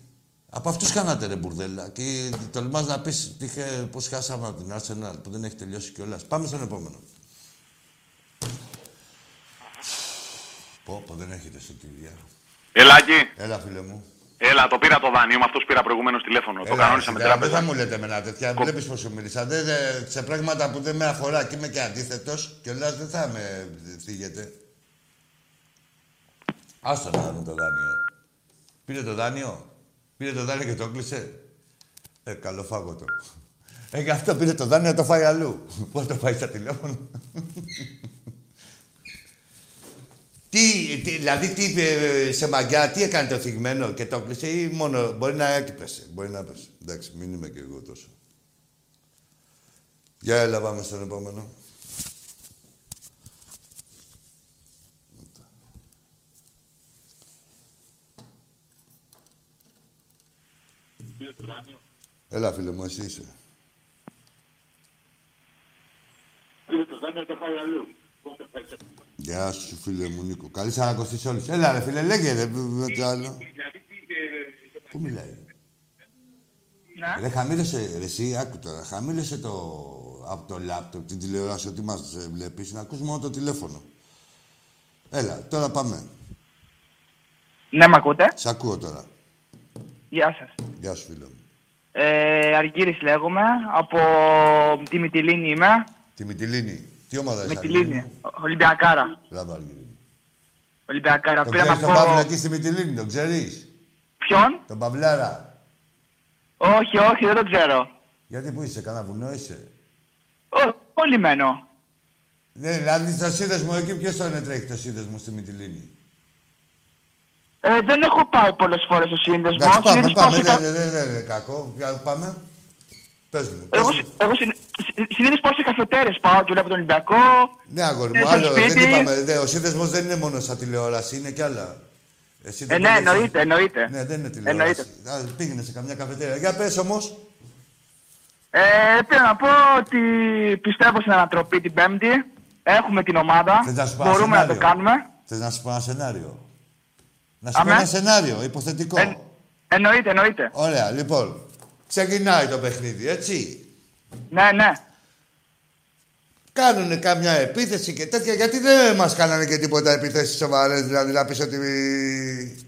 Από αυτούς κάνατε ρε μπουρδέλα. Και τολμάς να πεις πώς χάσαμε από την Arsenal που δεν έχει τελειώσει κιόλας. Πάμε στον επόμενο. Πω, πω, δεν έχετε σωτηρία. Ελάκη, Έλα, φίλε μου. έλα, το πήρα το δάνειο, με αυτός πήρα προηγουμένως τηλέφωνο. το Έλα, κανόνισα με σιγά, τράπεζα. Δεν θα μου λέτε με ένα τέτοια. Βλέπεις πώ σου μίλησα. Δεν, δεν- σε πράγματα που δεν με αφορά και είμαι και αντίθετος, κιόλας δεν θα με θίγετε. Άστο να δούμε το δάνειο. Πήρε το δάνειο; Πήρε το δάνειο και το κλείσε. Ε, καλό φάγωτο. Ε, γι' αυτό πήρε το δάνειο να το φάει αλλού. Πώς το φάει στα τηλέφωνα. τι, τι, δηλαδή, τι είπε σε μαγιά, τι έκανε το θυγμένο και το κλείσε ή μόνο, μπορεί να έκυπεσε, μπορεί να πέσει. Εντάξει, μην είμαι και εγώ τόσο. Για έλα, πάμε στον επόμενο. Έλα, φίλε μου, εσύ είσαι. Γεια σου, φίλε μου, Νίκο. Καλή ανακοστή όλους. Έλα, ρε, φίλε, λέγε, ρε, τι άλλο. Πού μιλάει; Ναι. Ρε, χαμήλωσε, ρε, εσύ, άκου τώρα, χαμήλωσε το, από το λάπτοπ, την τηλεόραση, ότι μας ε, βλέπεις, να ακούς μόνο το τηλέφωνο. Έλα, τώρα πάμε. Ναι, μ' ακούτε; Σ' ακούω τώρα. Γεια σας. Γεια σου, φίλε μου. Ε, Αργύρης λέγομαι. Από τη Μυτιλίνη είμαι. Τη Μυτιλίνη. Τι ομάδα είσαι, Μυτιλίνη. Ολυμπιακάρα. Μπράβο, Αργύρη. Ολυμπιακάρα. Τον Πήρα να ξέρεις τον Παύλο πω... εκεί στη Μυτιλίνη, τον ξέρεις; Ποιον; Τον Παυλάρα. Όχι, όχι, δεν το ξέρω. Γιατί που είσαι, κανένα βουνό είσαι; Ω, Πολύ μένω. Ναι, δηλαδή στο σύνδεσμο εκεί ποιος το είναι τρέχει το σύνδεσμο στη Μυτιλίνη; Ε, δεν έχω πάει πολλές φορές στο σύνδεσμο. Εντάξει, πάμε, Συνήθως πάμε. πάω σε Δεν κα- ναι, ναι, ναι, ναι, κακό. Για, Πάμε. Πες μου. πες Εγώ, μου. συ- εγώ συν- συ- συνήθως πάω σε καφετέρες πάω και βλέπω τον Ολυμπιακό. Ναι, αγόρι ε, μου, στο άλλο δεν σπίτι. είπαμε. Δε, ο σύνδεσμος δεν είναι μόνο στα τηλεόραση, είναι κι άλλα. Εσύ Ε, δεν ναι, το εννοείται, εννοείται. Ναι, δεν είναι τηλεόραση. Εννοείται. Α, πήγαινε σε καμιά καφετέρια. Για πες όμως. Ε, πήρα να πω ότι πιστεύω στην ανατροπή την Πέμπτη. Έχουμε την ομάδα. Θες να σου πω ένα Μπορούμε να το σενάριο; κάνουμε. Θες να σου πω ένα σενάριο; Να σου πω Αμέ. ένα σενάριο, υποθετικό. Ε, εννοείται, εννοείται. Ωραία, λοιπόν. Ξεκινάει το παιχνίδι, έτσι. Ναι, ναι. Κάνουνε κάμια επίθεση και τέτοια, γιατί δεν μας κάνανε και τίποτα επιθέσεις σοβαρές, δηλαδή να πεις ότι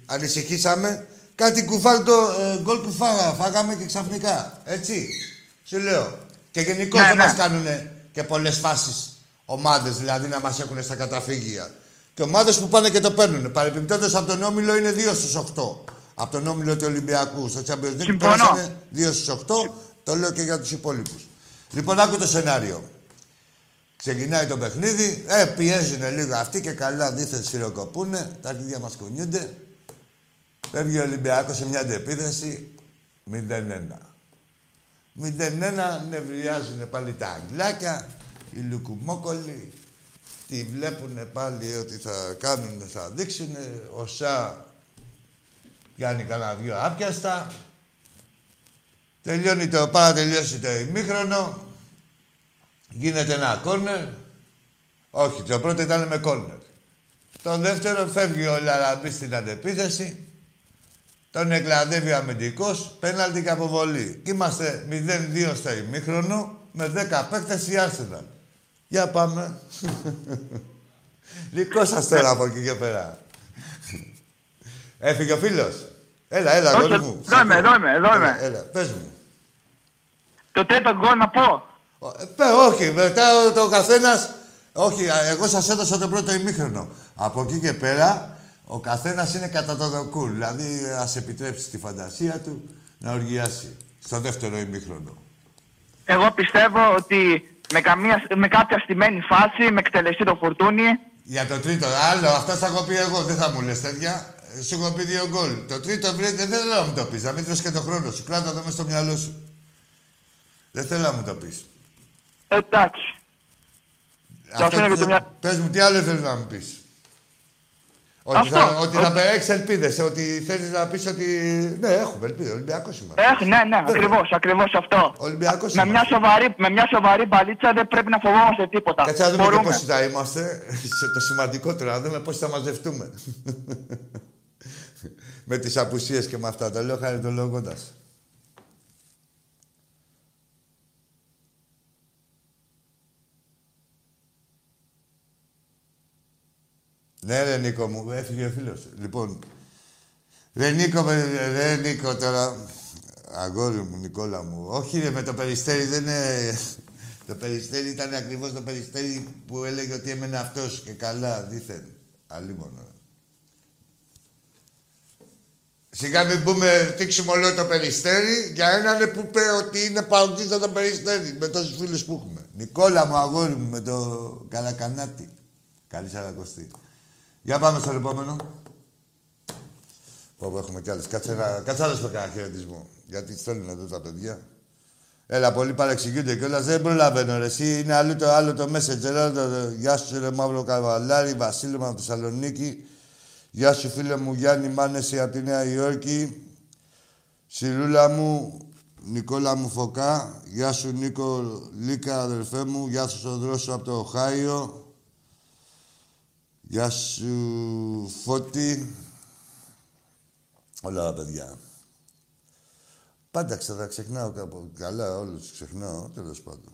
ανησυχήσαμε. Κάτι κουφάλτο ε, γκολ που φάγα, φάγαμε και ξαφνικά, έτσι. Σου λέω. Και γενικώς Ναι, δεν ναι. μας κάνουνε και πολλές φάσεις ομάδες, δηλαδή να μας έχουν στα καταφύγια. Και ομάδες που πάνε και το παίρνουν. Παρεμπιπτόντως από τον Όμιλο είναι 2 στους 8. Από τον Όμιλο του Ολυμπιακού. Στο Champions League Συμφωνώ. πέρασανε 2 στους 8. Το λέω και για τους υπόλοιπους. Λοιπόν, άκου το σενάριο. Ξεκινάει το παιχνίδι, ε, πιέζουν λίγο αυτοί και καλά δίθεν σιροκοπούνε, τα αρχίδια μας κουνιούνται. Φεύγει ο Ολυμπιακός σε μια αντεπίθεση, 0-1. 0-1, νευριάζουν πάλι τα αγγλάκια, οι λουκουμόκολοι, τι βλέπουν πάλι ότι θα κάνουν, θα δείξουν, ο Σα πιάνει κανένα δυο άπιαστα. Τελειώνει το, πάρα να τελειώσει το ημίχρονο, Γίνεται ένα κόρνερ. Όχι, το πρώτο ήταν με κόρνερ. Το δεύτερο φεύγει ο Λαραμπή στην αντεπίθεση. Τον εκλαδεύει ο αμυντικός, πέναλτι και αποβολή. Είμαστε 0-2 στο ημίχρονο με 10 παίκτες η Arsenal. Για πάμε. Δικό σας τώρα από εκεί και πέρα. Έφυγε ο φίλος. Έλα, έλα, Όχι, γόρι μου. εδώ είμαι, εδώ είμαι, εδώ είμαι. Έλα, έλα, πες μου. Το τέταρτο γκολ να πω. Ω, ε, παι, όχι, μετά το καθένας. Όχι, α, εγώ σας έδωσα το πρώτο ημίχρονο. Από εκεί και πέρα, ο καθένας είναι κατά το δοκούλ. Δηλαδή, ας επιτρέψει τη φαντασία του να οργιάσει στο δεύτερο ημίχρονο. Εγώ πιστεύω ότι με, καμία, με κάποια στημένη φάση, με εκτελεστεί το φορτούνι, Για το τρίτο, άλλο, αυτά θα έχω πει εγώ, δεν θα μου λες τέτοια. Ε, Σου έχω πει δύο γκολ. Το τρίτο βρείτε, δεν θέλω να μου το πεις. Να μην τρως και το χρόνο σου. Κράτα το μέσα στο μυαλό σου. Δεν θέλω να μου το πεις. εντάξει. Αυτό αφήνω και το μια- Πες μου, τι άλλο θέλεις να μου πεις. Ότι Αυτό. θα, ότι θα Ότι- έχει ελπίδες, ότι θέλεις να πεις ότι. Ναι, έχουμε ελπίδες. Ολυμπιακός είμαστε. Ε, ναι, ναι, ακριβώς, ακριβώς αυτό. Ολυμπιακός Με μια, σοβαρή, με μια σοβαρή μπαλίτσα δεν πρέπει να φοβόμαστε τίποτα. Κάτσε να δούμε Μπορούμε. και πόσοι θα είμαστε. Σε το σημαντικότερο, να δούμε πώς θα μαζευτούμε. με τις απουσίες και με αυτά. Το λέω χαριτολογώντας. Ναι, ρε Νίκο μου, έφυγε ο φίλος. Λοιπόν, ρε Νίκο, με- ρε Νίκο τώρα, αγόρι μου, Νικόλα μου. Όχι ρε, με το Περιστέρι δεν είναι... Το Περιστέρι ήταν ακριβώς το Περιστέρι που έλεγε ότι έμενε αυτός και καλά, δίθεν. Αλίμονο. Σιγά μην πούμε τίξιμο όλο το περιστέρι για έναν που είπε ότι είναι παγκόσμιο το περιστέρι με τόσους φίλους που έχουμε. Νικόλα μου, αγόρι μου, με το καλακανάτι. Καλή σαρακοστή. Για πάμε στο επόμενο. Όπου έχουμε κι άλλες. Κάτσε, ένα, κάτσε άλλος με κανένα χαιρετισμό. Γιατί στέλνουν εδώ τα παιδιά. Έλα, πολλοί παρεξηγούνται κιόλας. Δεν προλαβαίνω. Ρε. Εσύ είναι άλλο το, άλλο το messenger. Άλλο το, γεια σου, ρε Μαύρο Καβαλάρη, Βασίλειο μου από Θεσσαλονίκη. Γεια σου, φίλε μου Γιάννη Μάνεση από τη Νέα Υόρκη. Σιρούλα μου, Νικόλα μου Φωκά. Γεια σου, Νίκο Λίκα, αδερφέ μου. Γεια σου, Σοδρόσο από το Οχάιο. Γεια σου, Φώτη. Όλα τα παιδιά. Πάντα ξα, ξεχνάω κάπου. Καλά, όλους ξεχνάω, τέλος πάντων.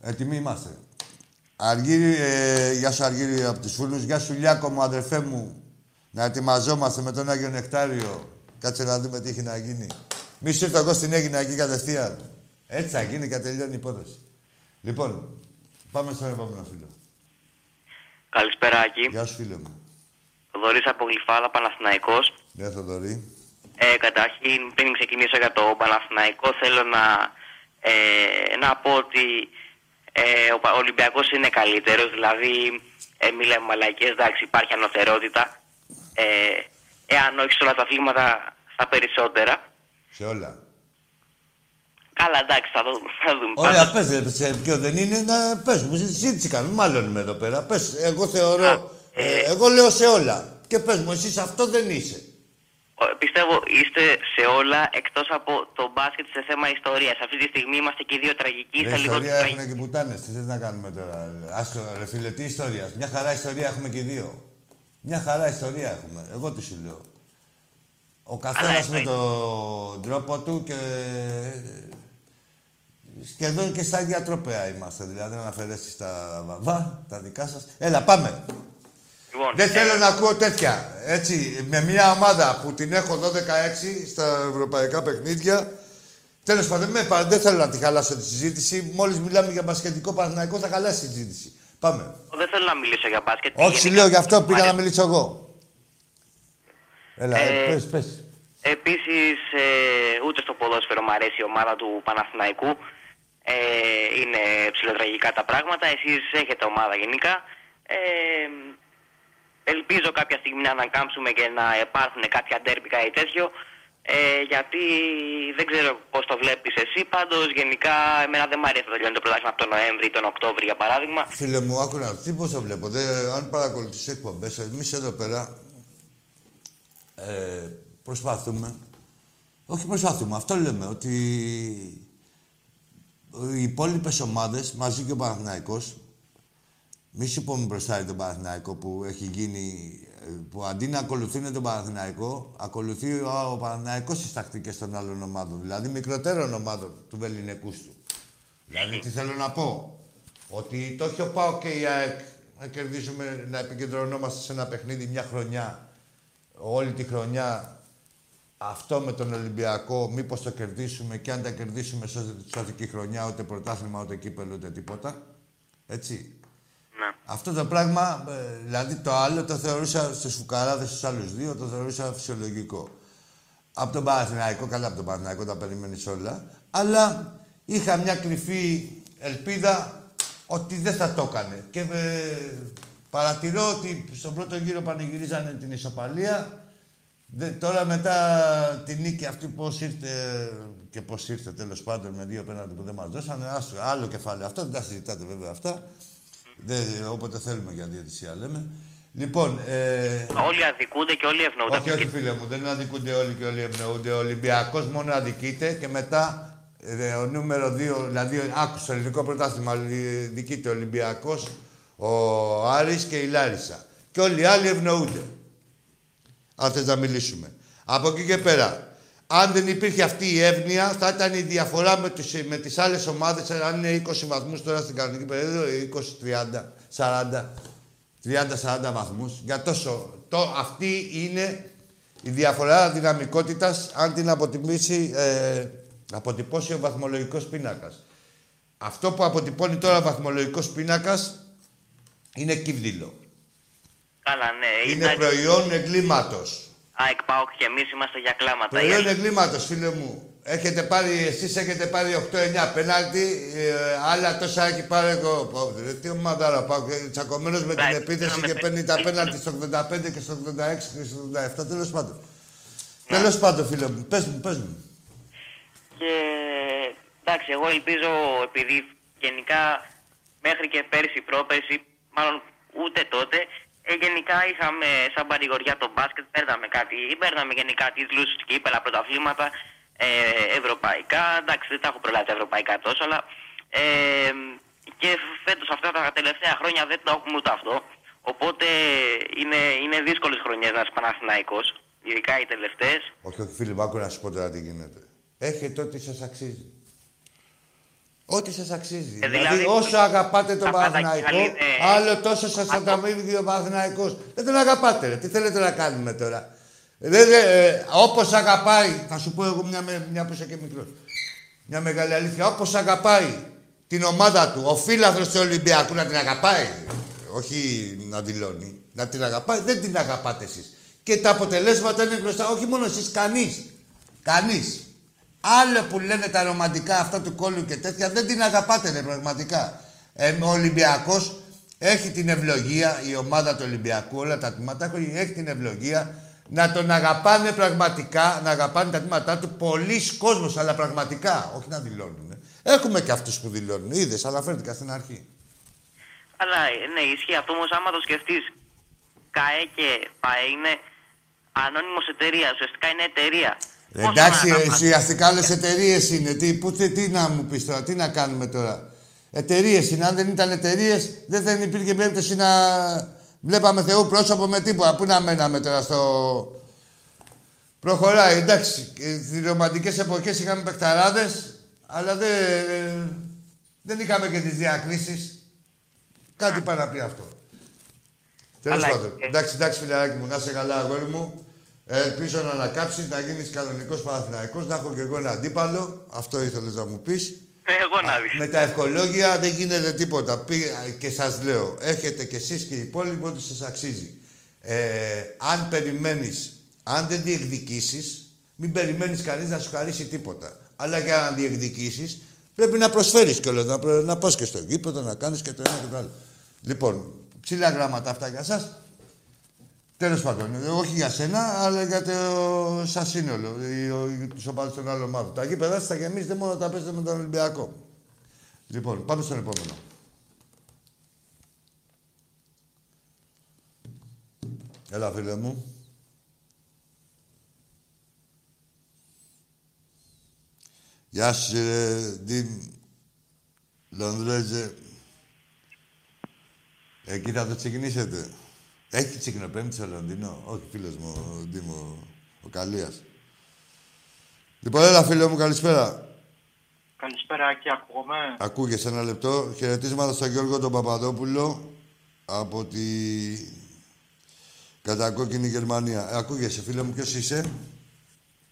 Έτοιμοι είμαστε. Αργύρι, ε, γεια σου Αργύρι από τους Φούρνους. Γεια σου Λιάκο μου, αδερφέ μου. Να ετοιμαζόμαστε με τον Άγιο Νεκτάριο. Κάτσε να δούμε τι έχει να γίνει. Μη σου ήρθα εγώ στην Έγινα εκεί κατευθείαν. Έτσι θα γίνει και τελειώνει η υπόθεση. Λοιπόν, πάμε στον επόμενο φίλο. Καλησπέρα, Άκη. Γεια σου φίλε μου. Θοδωρής από Γλυφάδα, Παναθηναϊκός. Γεια Θοδωρή. Ε, καταρχήν, πριν ξεκινήσω για το Παναθηναϊκό, θέλω να, ε, να πω ότι ε, ο Πα- ο Ολυμπιακός είναι καλύτερος. Δηλαδή, ε, μη λέμε μαλακίες, εντάξει, υπάρχει ανωτερότητα. Ε, εάν όχι σε όλα τα αθλήματα, στα περισσότερα. Σε όλα. Καλά, εντάξει, θα δούμε. Θα δούμε. Ωραία, Πάντως, πες ρε, σε ποιο δεν είναι, να πες μου. Συζήτηση κάνουμε, μάλλον είμαι εδώ πέρα. Πες, εγώ θεωρώ, ε, εγώ λέω σε όλα. Και πες μου, εσύ σε αυτό δεν είσαι. ο- πιστεύω είστε σε όλα εκτός από το μπάσκετ σε θέμα ιστορίας. Αυτή τη στιγμή είμαστε και οι δύο τραγικοί. Ρε, Είστε λίγο ιστορία τραγικοί. έχουν και πουτάνες. Τι θες να κάνουμε τώρα. Άστο, ρε φίλε, τι ιστορία. Μια χαρά ιστορία έχουμε και οι δύο. Μια χαρά ιστορία έχουμε. Εγώ τι σου λέω. Ο καθένας με εννοείται. τον τρόπο του και σχεδόν και στα ίδια τρόπαια είμαστε. Δηλαδή, να αφαιρέσεις τα βαβά, τα δικά σας. Έλα, πάμε. Λοιπόν, Δεν ε, θέλω να ακούω τέτοια. Έτσι, με μια ομάδα που την έχω 12-6 στα ευρωπαϊκά παιχνίδια. Τέλος πάντων, με, πα- δεν θέλω να τη χαλάσω τη συζήτηση. Μόλις μιλάμε για μπασκετικό Παναθηναϊκό, θα χαλάσει η συζήτηση. Πάμε. Δεν θέλω να μιλήσω για μπάσκετ. Όχι, σου Γενικά, λέω γι' αυτό μου πήγα να αρέσει. μιλήσω εγώ. Έλα, Ε, ε, πες, πες. Επίσης, ε, ούτε στο ποδόσφαιρο μου αρέσει η ομάδα του Παναθηναϊκού. Ε, είναι ψηλοτραγικά τα πράγματα. Εσείς έχετε ομάδα γενικά. Ε, ελπίζω κάποια στιγμή να ανακάμψουμε και να υπάρχουν κάποια ντέρμπικα ή τέτοιο. Ε, γιατί δεν ξέρω πώς το βλέπεις εσύ. Πάντως, γενικά, εμένα δεν μου αρέσει να τελειώνει το πρωτάθλημα από τον Νοέμβρη ή τον Οκτώβρη, για παράδειγμα. Φίλε μου, άκου να τι πώς το βλέπω. Δεν, αν παρακολουθείς εκπομπές, εμείς εδώ πέρα ε, προσπαθούμε. Όχι προσπαθούμε, αυτό λέμε, ότι οι υπόλοιπες ομάδες, μαζί και ο Παναθηναϊκός, μη σου πούμε μπροστά τον Παναθηναϊκό που έχει γίνει, ε, που αντί να ακολουθούν τον Παναθηναϊκό, ακολουθεί ο, ο Παναθηναϊκός τις τακτικές των άλλων ομάδων, δηλαδή μικρότερων ομάδων του Βεληνικούς του. Δηλαδή, τι θέλω να πω. Ότι το έχει ο ΠΑΟ και η ΑΕΚ να κερδίσουμε, να επικεντρωνόμαστε σε ένα παιχνίδι μια χρονιά, όλη τη χρονιά, αυτό με τον Ολυμπιακό, μήπως το κερδίσουμε και αν τα κερδίσουμε σε σωτική χρονιά, ούτε πρωτάθλημα, ούτε κύπελο, ούτε τίποτα. Έτσι. Ναι. Αυτό το πράγμα, ε, δηλαδή το άλλο το θεωρούσα στους φουκαράδες στους άλλους δύο, το θεωρούσα φυσιολογικό. Από τον Παναθηναϊκό, καλά από τον Παναθηναϊκό τα περιμένεις όλα, αλλά είχα μια κρυφή ελπίδα ότι δεν θα το έκανε. Και ε, παρατηρώ ότι στον πρώτο γύρο πανηγυρίζανε την ισοπαλία. Δε, τώρα μετά τη νίκη αυτή πώς ήρθε και πώς ήρθε τέλος πάντων με δύο πέναντι που δεν μας δώσανε, άστο, άλλο κεφάλαιο. Αυτό δεν τα συζητάτε βέβαια αυτά. Δεν, όποτε θέλουμε για διαιτησία λέμε. Λοιπόν, ε, Όλοι αδικούνται και όλοι ευνοούνται. όχι, όχι φίλε μου, δεν αδικούνται όλοι και όλοι ευνοούνται. Ο Ολυμπιακός μόνο αδικείται και μετά ε, ο νούμερο 2, δηλαδή άκουσα στο ελληνικό πρωτάθλημα ε, δικείται ο Ολυμπιακός, ο Άρης και η Λάρισα. Και όλοι οι άλλοι ευνοούνται. Αν θες να μιλήσουμε. Από εκεί και πέρα, αν δεν υπήρχε αυτή η εύνοια, θα ήταν η διαφορά με, τους, με τις άλλες ομάδες, αν είναι 20 βαθμούς τώρα στην κανονική περίοδο, 20, 30, 40, 30-40 βαθμούς. Για τόσο. Το, αυτή είναι η διαφορά δυναμικότητας αν την αποτιμήσει, ε, αποτυπώσει ο βαθμολογικός πίνακας. Αυτό που αποτυπώνει τώρα ο βαθμολογικός πίνακας είναι κύβδηλο. Καλά, ναι. Είναι ήταν- προϊόν εγκλήματος. ΑΕΚ ΠΑΟΚ και εμείς είμαστε για κλάματα. Προϊόν εγκλήματος, φίλε μου. Έχετε πάρει, εσείς έχετε πάρει 8-9 πέναλτι, ε, άλλα τόσα έχει πάρει εγώ. Πω, ρε, τι ομαδάρα πάω, και τσακωμένος με την Εντάξει, επίθεση να και με παίρνει τα πες. πέναλτι στο 85 και στο 86 και στο 87, τέλος πάντων. Ναι. Τέλος πάντων, φίλε μου, πες μου, πες μου. Και εντάξει, εγώ ελπίζω επειδή γενικά μέχρι και πέρσι, πρόπερσι, μάλλον ούτε τότε, ε, γενικά είχαμε σαν παρηγοριά το μπάσκετ, παίρναμε κάτι, παίρναμε γενικά τίτλους, κύπελα, πρωταθλήματα, ε, ευρωπαϊκά, εντάξει δεν τα έχω προλάβει τα ευρωπαϊκά τόσο, αλλά ε, και φέτος αυτά τα τελευταία χρόνια δεν το έχουμε ούτε αυτό, οπότε είναι, είναι δύσκολες χρονιές να είσαι Παναθηναϊκός, ειδικά οι τελευταίες. Όχι, όχι, φίλε μου, άκου να σου πω τώρα τι γίνεται. Έχετε ό,τι σας αξίζει. Ό,τι σας αξίζει. Ε, δηλαδή, δηλαδή, όσο αγαπάτε τον τα πάντα Παναθηναϊκό, είναι- άλλο τόσο σας θα τα μείνει ο Παναθηναϊκός. Δεν τον αγαπάτε, ρε. Τι θέλετε να κάνουμε τώρα; Δεν, δεν, ε, όπως αγαπάει, θα σου πω εγώ μια, με- μια που είσαι και μικρός. Μια μεγάλη αλήθεια. Όπως αγαπάει την ομάδα του, ο φίλαθρος του Ολυμπιακού να την αγαπάει. Όχι να δηλώνει. Να την αγαπάει. Δεν την αγαπάτε εσείς. Και τα αποτελέσματα είναι μπροστά. Όχι μόνο εσείς, κανείς. Κανείς. Άλλο που λένε τα ρομαντικά αυτά του κόλλου και τέτοια, δεν την αγαπάτε ρε, πραγματικά. Ε, ο Ολυμπιακός έχει την ευλογία, η ομάδα του Ολυμπιακού, όλα τα τμήματα έχουν- έχει την ευλογία να τον αγαπάνε πραγματικά, να αγαπάνε τα τμήματά του πολλοί κόσμος, αλλά πραγματικά, όχι να δηλώνουν. Έχουμε και αυτούς που δηλώνουν, είδες, αναφέρθηκα στην αρχή. Αλλά ε, ναι, ισχύει αυτό όμως άμα το σκεφτείς. ΚΑΕ και ΠΑΕ είναι ανώνυμος εταιρεία, ουσιαστικά είναι εταιρεία. Πώς Εντάξει, να αγαπάς- ουσιαστικά άλλε εταιρείες είναι. Τι, που, τι, τι να μου πεις τώρα, τι να κάνουμε τώρα. Εταιρείες είναι. Αν δεν ήταν εταιρείες, δεν θα υπήρχε περίπτωση να βλέπαμε Θεού πρόσωπο με τίποτα. Πού να μέναμε τώρα στο. Προχωράει, εντάξει. Στι ρομαντικές εποχές είχαμε παιχταράδες, αλλά δεν, δεν είχαμε και τις διακρίσεις. Κάτι πάει να πει αυτό. Τέλος Αλλά, πάντων. ε, Εντάξει, εντάξει, φιλαράκι μου, να είσαι καλά, αγόρι μου. Ε, ελπίζω να ανακάψεις, να γίνεις κανονικός Παναθηναϊκός, να έχω και εγώ ένα αντίπαλο. Αυτό ήθελες να μου πεις. Ε, Εγώ να δεις. Με τα ευχολόγια δεν γίνεται τίποτα. Πή- Και σας λέω, έχετε κι εσείς και οι υπόλοιποι ό,τι σας αξίζει. Ε, αν περιμένεις, αν δεν διεκδικήσεις, μην περιμένεις κανείς να σου χαρίσει τίποτα. Αλλά για να διεκδικήσεις, πρέπει να προσφέρεις κιόλας, να, προ- να πας και στο γήπεδο, να κάνεις και το ένα και το άλλο. Λοιπόν, ψηλά γράμματα αυτά για σας. Τέλος πάντων, ε, όχι για σένα, αλλά για το σαν σύνολο, οι- ο- τους οπαδούς των άλλων ομάδων. Τα γήπεδα σας θα γεμίσετε μόνο όταν παίζετε με τον Ολυμπιακό. Λοιπόν, πάμε στον επόμενο. Έλα, φίλε μου. Γεια σου, ρε, Ντίμ. Λονδρέζε. Εκεί θα το ξεκινήσετε. Έχει τσικνοπέμπτη στο Λονδίνο; Όχι, φίλος μου, ο Ντίμο, ο Καλίας. Λοιπόν, έλα, φίλε μου, καλησπέρα. Καλησπέρα και ακούγομαι; Ακούγεσαι ένα λεπτό. Χαιρετίσματα στον Γιώργο τον Παπαδόπουλο από τη κατακόκκινη Γερμανία. Ε, ακούγεσαι, φίλε μου, ποιος είσαι;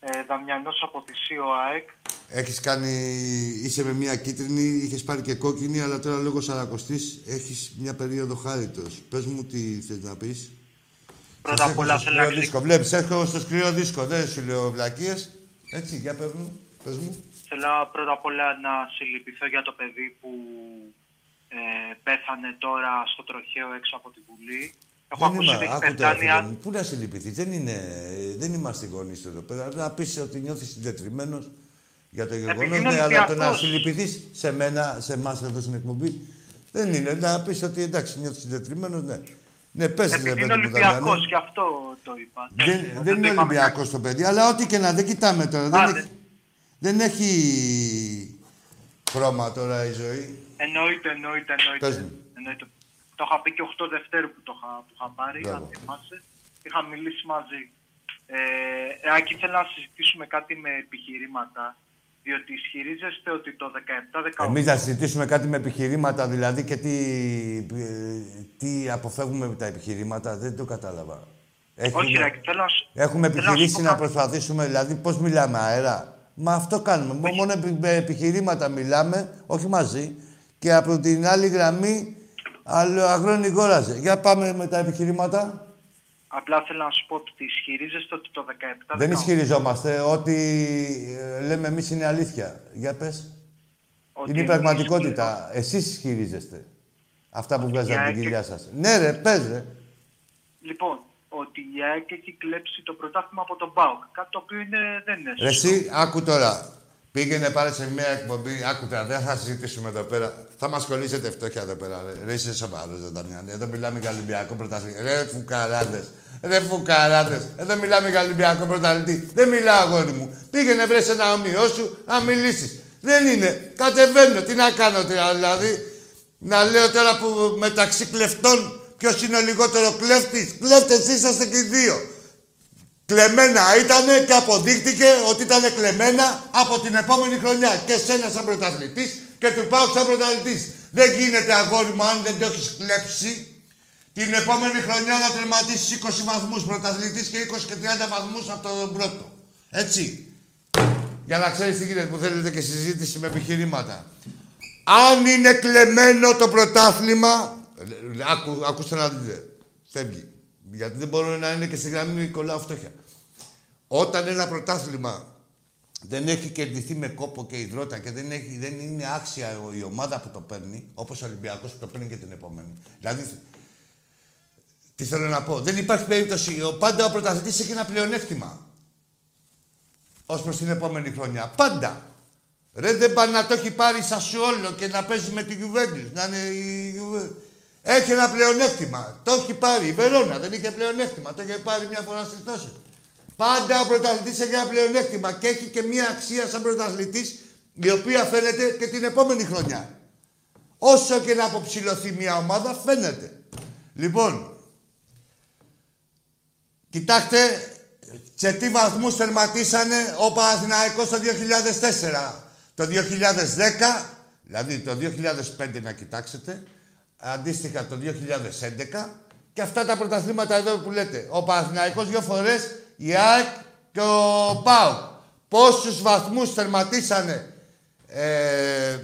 Ε, Δαμιανός από τη ΣΥΟ ΑΕΚ. Έχεις κάνει... Είσαι με μια κίτρινη, είχες πάρει και κόκκινη, αλλά τώρα λόγω σαρακοστής έχεις μια περίοδο χάριτος. Πες μου τι θες να πεις. Πρώτα Σας απ' όλα έχω στο θέλω να σκληρό δίσκο. Βλέπεις, έχω στο σκληρό δίσκο. Δεν σου λέω βλακίες. Έτσι, για πες μου. Πες μου. Θέλω πρώτα απ' όλα να συλληπιθώ για το παιδί που ε, πέθανε τώρα στο τροχαίο έξω από τη Βουλή. Έχω Δεν ακούσει είμα- ότι έχει άκου τώρα, πεθάνει... φίλε αν- μου. Πού να συλληπιθείς; Δεν, είναι, δεν είμαστε γονείς εδώ πέρα. Να πεις ότι νιώθεις συντετριμένος για το γεγονός. είναι Ναι, αλλά το να Ολυμπιακός. συλληπιθείς σε μένα, σε εμάς εδώ στην εκπομπή, δεν είναι. Να πεις ότι εντάξει, νιώθεις συντετριμένος, ναι. Ναι, πες ρε Επειδή παιδί είναι μου, Δαμιανέ. Ολυμπιακός, γι' αυτό το είπα. Δεν, Έτσι, δεν το είναι είπαμε Ολυμπιακός το παιδί, αλλά ό,τι και να δεν κοιτάμε τώρα. Δεν, Άντε. έχει, δεν έχει χρώμα τώρα η ζωή. Εννοείται, εννοείται, εννοείται. Πες μου. εννοείται. Το είχα πει και 8 Δευτέρου που το είχα, που είχα πάρει, Μπράβο. αν θυμάσαι. Είχα μιλήσει μαζί. Ε, Άκη, θέλω να συζητήσουμε κάτι με επιχειρήματα. Διότι ισχυρίζεστε ότι το 17-18... Εμείς θα συζητήσουμε κάτι με επιχειρήματα, δηλαδή και τι, ε, τι αποφεύγουμε με τα επιχειρήματα. Δεν το κατάλαβα. Έχουμε, Όχι, Ράκη, θέλω να σου... έχουμε θέλω να σου επιχειρήσει πω να, κάτι. προσπαθήσουμε, δηλαδή πώς μιλάμε αέρα. Μα αυτό κάνουμε. Μο- Μόνο επι- με επιχειρήματα μιλάμε, όχι μαζί. Και από την άλλη γραμμή άλλο αγρόνι γόραζε. Για πάμε με τα επιχειρήματα. Απλά θέλω να σου πω ότι ισχυρίζεστε ότι το 17 Δεν 18 ισχυριζόμαστε ότι ε, λέμε εμείς είναι αλήθεια. Για πες. ότι Είναι η εμείς πραγματικότητα. Εσείς ισχυρίζεστε. Αυτά που βγάζετε από την ΑΕΚ- κοιλιά σας. Ναι ρε, πες ρε. Λοιπόν, ότι η ΑΕΚ έχει κλέψει το πρωτάθλημα από τον ΠΑΟΚ. Κάτι το οποίο είναι, δεν είναι Ρε σωστό. εσύ, άκου τώρα. Πήγαινε πάρε σε μια εκπομπή. Άκου τώρα, δεν θα συζητήσουμε εδώ πέρα. Θα μας κολλήσετε φτώχεια εδώ πέρα. Ρε, ρε είσαι σοβαρός, ρε Δαμιάννη. Εδώ μιλάμε για Ολυμπιακό πρωταθλητή. Ρε φουκαράδες. Ρε φουκαράδες. Εδώ μιλάμε για Ολυμπιακό πρωταθλητή. Δεν μιλάω, αγόρι μου. Πήγαινε βρες ένα ομοιό σου να μιλήσεις. Δεν είναι. Κατεβαίνω. Τι να κάνω τώρα, δηλαδή. Να λέω τώρα που μεταξύ κλεφτών ποιος είναι ο λιγότερο κλέφτης. Κλέφτες είσαστε και οι δύο. Κλεμμένα ήτανε και αποδείχτηκε ότι ήταν κλεμμένα από την επόμενη χρονιά. Και σένα σαν πρωταθλητής και του πάω σαν πρωταθλητής. Δεν γίνεται αγόρι μου αν δεν το έχεις κλέψει την επόμενη χρονιά να τερματίσεις 20 βαθμούς πρωταθλητής και 20 και 30 βαθμούς από τον πρώτο. Έτσι. Για να ξέρεις τι γίνεται που θέλετε και συζήτηση με επιχειρήματα. Αν είναι κλεμμένο το πρωτάθλημα, ε, άκου, ακούστε να δείτε, φεύγει. Γιατί δεν μπορεί να είναι και στη γραμμή κολλάω φτώχεια. Όταν ένα πρωτάθλημα δεν έχει κερδιθεί με κόπο και υδρότα και δεν, έχει, δεν είναι άξια η ομάδα που το παίρνει, όπως ο Ολυμπιακός που το παίρνει και την επόμενη. Δηλαδή, τι θέλω να πω, δεν υπάρχει περίπτωση, ο, πάντα ο πρωταθλητής έχει ένα πλεονέκτημα. Ως προς την επόμενη χρονιά. Πάντα. Ρε δεν πάει να το έχει πάρει σαν σου όλο και να παίζει με την Juventus. Να είναι η Juve- Έχει ένα πλεονέκτημα. Το έχει πάρει. Η Βερόνα δεν είχε πλεονέκτημα. Το είχε πάρει μια φορά στη τόση. Πάντα ο πρωταθλητής έχει ένα πλεονέκτημα και έχει και μια αξία σαν πρωταθλητής η οποία φαίνεται και την επόμενη χρονιά. Όσο και να αποψηλωθεί μια ομάδα φαίνεται. Λοιπόν, κοιτάξτε σε τι βαθμούς τερματίσανε ο Παναθηναϊκός το 2004. Το 2010, δηλαδή το 2005 να κοιτάξετε, αντίστοιχα το 2011 και αυτά τα πρωταθλήματα εδώ που λέτε. Ο Παναθηναϊκός δύο φορές, η ΑΕΚ και ο ΠΑΟΚ. Πόσους βαθμούς τερματίσανε ε,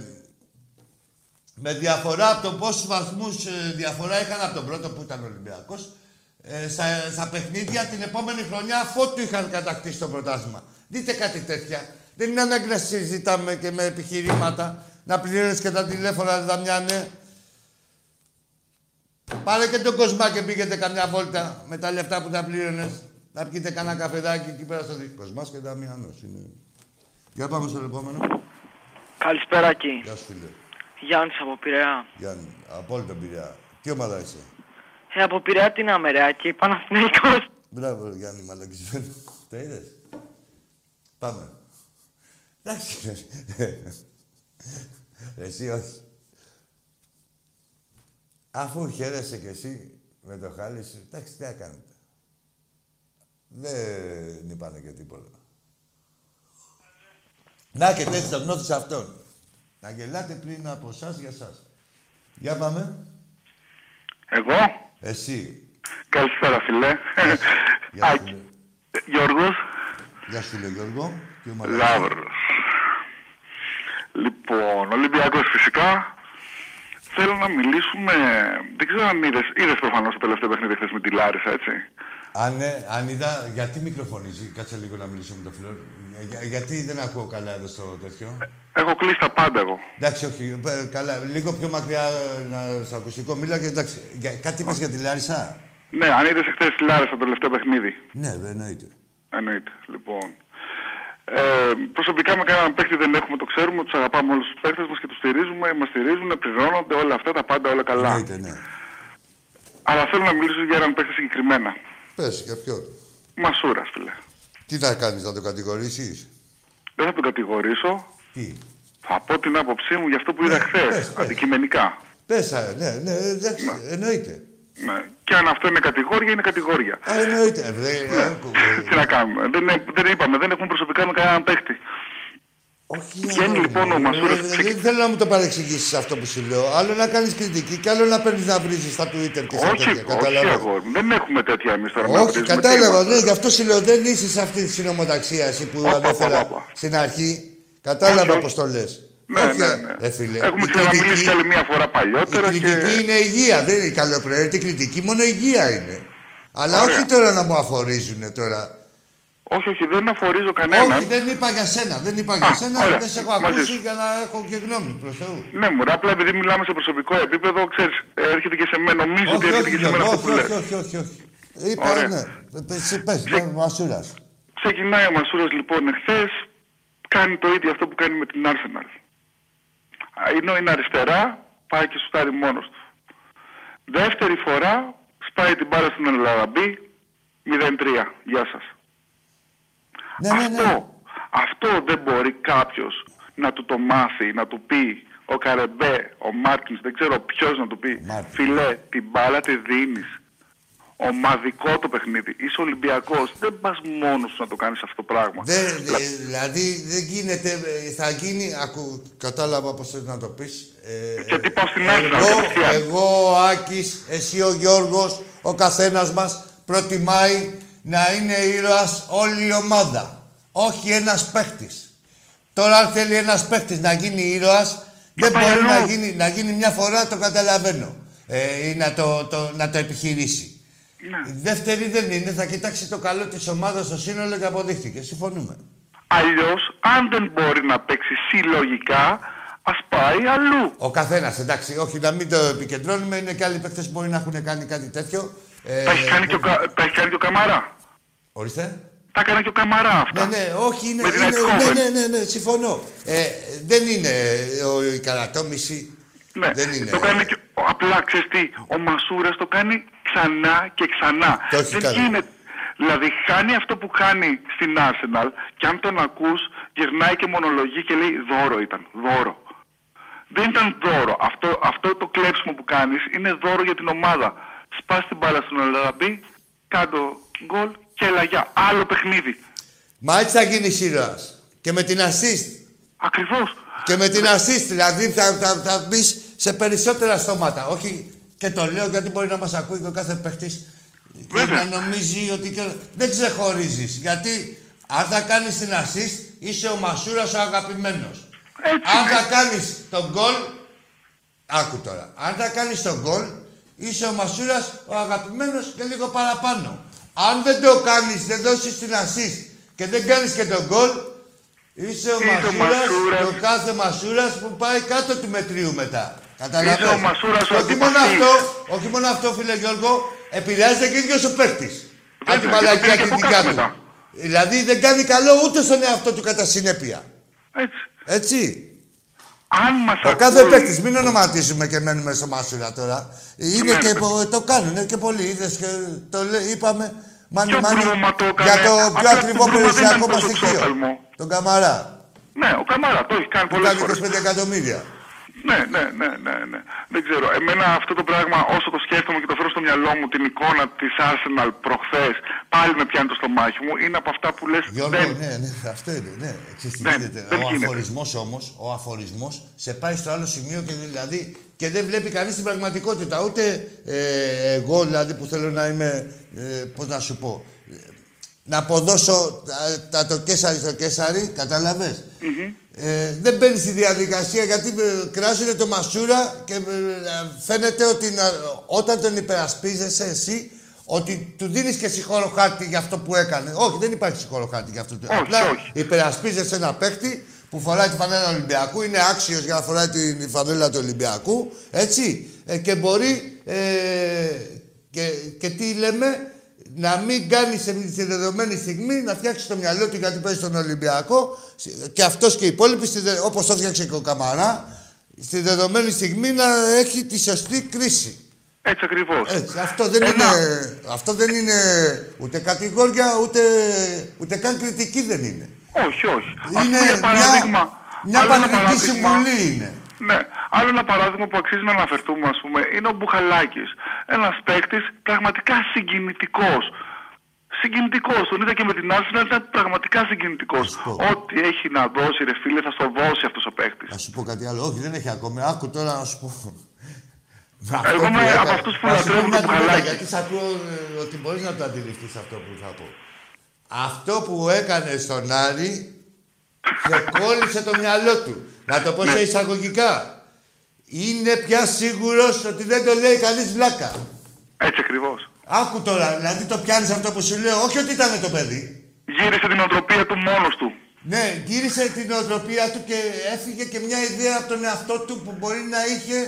με διαφορά από το πόσους βαθμούς ε, διαφορά είχαν από τον πρώτο που ήταν ο Ολυμπιακός ε, στα, στα παιχνίδια την επόμενη χρονιά αφού του είχαν κατακτήσει το πρωτάθλημα. Δείτε κάτι τέτοια. Δεν είναι ανάγκη να συζητάμε και με επιχειρήματα, να πληρώνεις και τα τηλέφωνα, Δαμιάνε. Πάρε και τον Κοσμά και πήγαινε καμιά βόλτα με τα λεφτά που τα πλήρωνες. Να πιείτε κανένα καφεδάκι εκεί πέρα στο δίκτυο. Κοσμάς και Δαμιανός είναι. Για πάμε στο επόμενο. Καλησπέρα εκεί. Γεια σου φίλε. Γιάννης από Πειραιά. Γιάννη, απόλυτο Πειραιά. Τι ομάδα είσαι; Ε, από Πειραιά την Αμερεάκη, Παναθηναϊκός. Μπράβο, ρε Γιάννη, μαλακισμένο. Το είδες; Πάμε. Εντάξει. ρε. εσύ όχι. Αφού χαίρεσαι κι εσύ με το χάλι σου, εντάξει, τι να κάνετε. Δεν είπανε και τίποτα. Να και έτσι τον νόθεις αυτόν. Να γελάτε πριν από εσάς για εσάς. Για πάμε. Εγώ; Εσύ. Καλησπέρα, φιλέ. Γεια σου, Άκη. φίλε. Γιώργος. Γεια σου, φίλε Γιώργο. Τι ομάδα είσαι; Λαύρος. Λοιπόν, Ολυμπιακός φυσικά. Θέλω να μιλήσουμε. Δεν ξέρω αν είδες, είδες προφανώς το τελευταίο παιχνίδι χθες με τη Λάρισα, έτσι. Αν, ναι, αν είδα, γιατί μικροφωνίζει, κάτσε λίγο να μιλήσω με το φίλο. Ε, Για- γιατί δεν ακούω καλά εδώ στο τέτοιο; Έχω κλείσει τα πάντα εγώ. Εντάξει, όχι, ε, καλά, λίγο πιο μακριά ε, να, στο ακουστικό. Μίλα και εντάξει, για, κάτι είπες για τη Λάρισα; Ναι, αν είδες χθες τη Λάρισα το τελευταίο παιχνίδι. Ναι, βέβαια, εννοείται. Εννοείται. Λοιπόν. Ε, προσωπικά με κανέναν παίχτη δεν έχουμε, το ξέρουμε, τους αγαπάμε όλους τους παίχτε μας και τους στηρίζουμε, μας στηρίζουν, πληρώνονται όλα αυτά, τα πάντα όλα καλά. Εννοείται, ναι. Αλλά θέλω να μιλήσω για έναν παίχτη συγκεκριμένα. Πες, για ποιον; Μασούρας, φίλε. Τι θα κάνεις, να το κατηγορήσεις; Δεν θα τον κατηγορήσω. Τι; Θα πω την άποψή μου για αυτό που είδα Ναι, χθες, πες, πες. αντικειμενικά. Πες, α, ναι, ναι, εντάξει, εννοείται. Ναι. Και αν αυτό είναι κατηγόρια, είναι κατηγόρια. Α, εννοείται. Ε, βρε, άκου, ε, Τι να κάνουμε. Δεν, ε- δεν είπαμε, δεν έχουμε προσωπικά με κανέναν παίχτη. Όχι, Βγαίνει αγόρι λοιπόν μου, ο Μασούρας ε, που Δεν ξεκι- θέλω να μου το παρεξηγήσεις αυτό που σου λέω. Άλλο να κάνεις κριτική και άλλο να παίρνεις να βρίζεις στα Twitter και στα όχι, τέτοια. όχι, Καταλάβες. αγόρι. μου. Δεν έχουμε τέτοια εμείς τώρα. να Όχι, βρίζουμε κατάλαβα. τίποτα. Ναι, γι' αυτό σου λέω δεν είσαι σε αυτή τη συνομοταξία εσύ που Όπα, ανέφερα όπα, όπα. στην αρχή. Κατάλαβα Όχι, πώς το λες. Ναι, ναι, ναι. Ε, φίλε. Έχουμε η ξαναμιλήσει κριτική- κι άλλη μία φορά Η παλιότερα κριτική και... είναι υγεία. Δεν είναι καλοπροαίρετη κριτική, μόνο υγεία είναι. Αλλά Ωραία. όχι τώρα να μου αφορίζουν τώρα. Όχι, όχι, δεν αφορίζω κανέναν. Όχι, δεν είπα για σένα. Δεν είπα για Α, σένα. ωραία. Δεν σε έχω Μαζί ακούσει σου. για να έχω και γνώμη προς Θεού. Ναι, μου, απλά επειδή μιλάμε σε προσωπικό επίπεδο, ξέρεις, έρχεται και σε μένα. Νομίζω ότι Όχι, έρχεται όχι, και σε μένα Γιώργο, αυτό που όχι, λες. όχι, όχι, όχι, όχι. Είπα, Ωραία. ναι. Εσύ πες, ναι, Μασούρας. Ξεκινάει ο Μασούρας λοιπόν εχθές, κάνει το ίδιο αυτό που κάνει με την Arsenal. Α, Ενώ είναι αριστερά, πάει και σουτάρει μόνος του. Δεύτερη φορά, σπάει την μπάλα στην Ελαραμπή, 0-3. Γεια σας. Ναι, ναι, ναι. Αυτό, αυτό δεν μπορεί κάποιος να του το μάθει, να του πει ο Καρεμπέ, ο Μάρκινς, δεν ξέρω ποιος να του πει. Μάρκινς. Φιλέ, την μπάλα τη δίνεις. Ομαδικό το παιχνίδι. Είσαι Ολυμπιακός. Δεν πας μόνος σου να το κάνεις αυτό το πράγμα. Δεν, Δηλα- ε, δηλαδή δεν γίνεται, ε, θα γίνει, ακού, κατάλαβα πώς θες να το πεις. Ε, Και τι πάω στην Arsenal εγώ, κατευθείαν. εγώ, ο Άκης, εσύ ο Γιώργος, ο καθένας μας προτιμάει να είναι ήρωας όλη η ομάδα. Όχι ένας παίχτης. Τώρα αν θέλει ένας παίχτης να γίνει ήρωας, δεν πάει μπορεί να αλλού. γίνει, να γίνει μια φορά, το καταλαβαίνω. Ε, ή να το, το, να το επιχειρήσει. Ναι. Η δεύτερη δεν είναι, θα κοιτάξει το καλό της ομάδας στο σύνολο και αποδείχτηκε. Συμφωνούμε. Αλλιώς, αν δεν μπορεί να παίξει συλλογικά, ας πάει αλλού. Ο καθένας, εντάξει, όχι να μην το επικεντρώνουμε, είναι και άλλοι παίκτες που μπορεί να έχουν κάνει κάτι τέτοιο. Ε, Τα έχει κάνει, και ο, Κα- τα έχει κάνει και ο Καμαρά. Ορίστε. Τα έκανε και ο Καμαρά αυτά. Ναι, ναι, όχι, είναι. Με την είναι Eindhoven. ναι, ναι, ναι, ναι, συμφωνώ. Ε, δεν είναι ο, η καρατόμηση. Ναι, Δεν είναι. το κάνει και, απλά ξέρεις τι, ο Μασούρας το κάνει ξανά και ξανά. Το έχει Δεν κάνει. γίνεται. Δηλαδή χάνει αυτό που κάνει στην Arsenal και αν τον ακούς γυρνάει και μονολογεί και λέει δώρο ήταν, δώρο. Δεν ήταν δώρο. Αυτό, αυτό το κλέψιμο που κάνεις είναι δώρο για την ομάδα. Σπάς την μπάλα στον Ελαραμπή, κάτω γκολ και λαγιά. Άλλο παιχνίδι. Μα έτσι θα γίνει ήρωα. Και με την assist. Ακριβώς. Και με την assist, δηλαδή θα, θα, θα μπεις σε περισσότερα στόματα. Όχι, και το λέω γιατί μπορεί να μας ακούει και ο κάθε παίχτης και Βέβαια. να νομίζει ότι. Και... Δεν ξεχωρίζεις. Γιατί αν θα κάνεις την assist, είσαι ο Μασούρας ο αγαπημένος. Έτσι. Αν θα κάνεις τον γκολ. Άκου τώρα. Αν θα κάνεις τον γκολ, είσαι ο Μασούρας ο αγαπημένος και λίγο παραπάνω. Αν δεν το κάνεις, δεν δώσεις την assist και δεν κάνεις και τον γκολ, είσαι ο Είσαι ο Μασούρας, Μασούρας. και ο κάθε Μασούρας που πάει κάτω του μετρίου μετά. Καταλαβαίνεις. Είσαι ο Μασούρας ο όχι μόνο αντιπαθής. αυτό, όχι μόνο αυτό, φίλε Γιώργο, επηρεάζεται και ίδιος ο παίκτης. Βέβαια, Από την και το μαλακία πήρε και την από δικιά κάτω του. μετά. Δηλαδή δεν κάνει καλό ούτε στον εαυτό του κατά συνέπεια. Έτσι. Έτσι. Αν μας Ο κάθε ακούει- παίκτης, μην ονοματίζουμε και μένουμε στο Μασούρα τώρα. Είναι Ναι, και ναι. πο- το κάνουν και πολλοί. Είδες και το λέ- είπαμε. Μάνι, Ποιο μάνι, Μπρούμα το έκανε, για το πιο απλά ακριβό το Μπρούμα δεν περιουσιακό ήταν μας τόσο στοιχείο. ξόφθαλμο. Τον Καμαρά. Ναι, ο Καμάρα το έχει κάνει Που πολλές κάνει φορές. 25 εκατομμύρια. Ναι, ναι, ναι, ναι, ναι. Δεν ξέρω. Εμένα αυτό το πράγμα, όσο το σκέφτομαι και το φέρω στο μυαλό μου, την εικόνα της Arsenal προχθές, πάλι με πιάνει το στομάχι μου, είναι από αυτά που λες Γιώργο, δεν... ναι, ναι, αυτό είναι. Ναι. Ξέρεις τι Ναι, γίνεται. δεν Ο γίνεται. αφορισμός όμως, ο αφορισμός σε πάει στο άλλο σημείο και δηλαδή και δεν βλέπει κανείς την πραγματικότητα. Ούτε ε, εγώ δηλαδή που θέλω να είμαι, ε, πώς να σου πω, ε, να αποδώσω τα, τα το κέσαρι στο κέσαρι, καταλαβες. Ε, δεν μπαίνει στη διαδικασία γιατί ε, κράζουν το μασούρα και ε, φαίνεται ότι να- όταν τον υπερασπίζεσαι εσύ ότι του δίνεις και συγχώρο χάρτη για αυτό που έκανε. Όχι, δεν υπάρχει συγχώρο χάρτη για αυτό. Όχι, Απλά όχι. υπερασπίζεσαι ένα παίκτη που φοράει τη φανέλα του Ολυμπιακού, είναι άξιος για να φοράει τη φανέλα του Ολυμπιακού, έτσι, ε, και μπορεί, ε, και, και τι λέμε, να μην κάνει σε στη δεδομένη στιγμή να φτιάξει το μυαλό του γιατί παίζει στον Ολυμπιακό και αυτός και οι υπόλοιποι, όπως το φτιάξε και ο Καμαρά, στη δεδομένη στιγμή να έχει τη σωστή κρίση. Έτσι ακριβώς. Έτσι, αυτό δεν, Ένα- είναι, αυτό δεν είναι ούτε κατηγόρια, ούτε, ούτε καν κριτική δεν είναι. Όχι, όχι. Ας Είναι πούμε, για παράδειγμα, μια, μια άλλο ένα πατρική παράδειγμα- συμβουλή είναι. Ναι. Άλλο ένα παράδειγμα που αξίζει να αναφερθούμε, ας πούμε, είναι ο Μπουχαλάκης. Ένας παίκτης πραγματικά συγκινητικός. Συγκινητικός. Τον είδα και με την Arsenal, ήταν πραγματικά συγκινητικός. σου πω. Ό,τι έχει να δώσει, ρε φίλε, θα στο δώσει αυτός ο παίκτης. Θα σου πω κάτι άλλο. Όχι, δεν έχει ακόμη. Άκου τώρα να σου πω. Εγώ είμαι που από έκανε- αυτούς που Να σου πω λατρεύουν μια το κουβέντα, Μπουχαλάκη. Γιατί σ' ακούω ε, ότι μπορείς να το αντιληφθείς αυτό που θα πω. Αυτό που έκανε στον Άρη σε κόλλησε το μυαλό του. Να το πω σε εισαγωγικά. Είναι πια σίγουρος ότι δεν το λέει κανείς βλάκα. Έτσι ακριβώς. Άκου τώρα, δηλαδή το πιάνεις αυτό που σου λέω, όχι ότι ήταν το παιδί. Γύρισε την οτροπία του μόνος του. Ναι, γύρισε την οτροπία του και έφυγε και μια ιδέα από τον εαυτό του που μπορεί να είχε.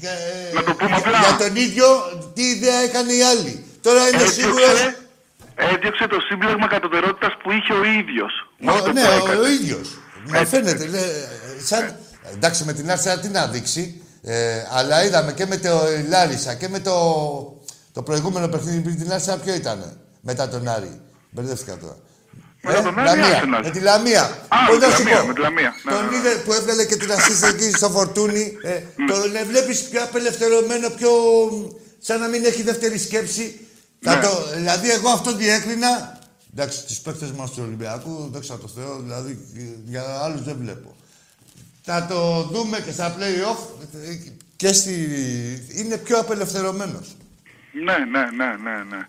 Για, ε, Να το πούμε για- απλά. για τον ίδιο τι ιδέα έκανε η άλλη. Τώρα είναι σίγουρο. Έδιωξε, έδιωξε το σύμπλεγμα κατωτερότητας που είχε ο ίδιος. με αυτό Ναι, που ο, έκανες. ο ίδιος. Μα φαίνεται. λέει, σαν, εντάξει, με την Άρσενα τι να δείξει. Ε, αλλά είδαμε και με το Λάρισα και με το, το προηγούμενο παιχνίδι πριν την Άρσενα ποιο ήταν. Μετά τον Άρη. Μπερδεύτηκα τώρα. Μετά τον Άρη, Λαμία. Arsenal. Με τη Λαμία. Α, Πώς με να τη σου Λαμία, πω. με τη Λαμία. Ναι, Τον ναι, ναι. είδε που έβγαλε και την assist εκεί στο φορτούνι. Ε, τον ε, βλέπεις πιο απελευθερωμένο, πιο... σαν να μην έχει δεύτερη σκέψη. Θα Ναι. το, δηλαδή εγώ αυτό διέκρινα. Εντάξει, τους παίκτες μας του Ολυμπιακού, δόξα τω Θεώ, δηλαδή για άλλους δεν βλέπω. Θα το δούμε και στα play-off ε, και στη... είναι πιο απελευθερωμένος. Ναι, ναι, ναι, ναι, ναι.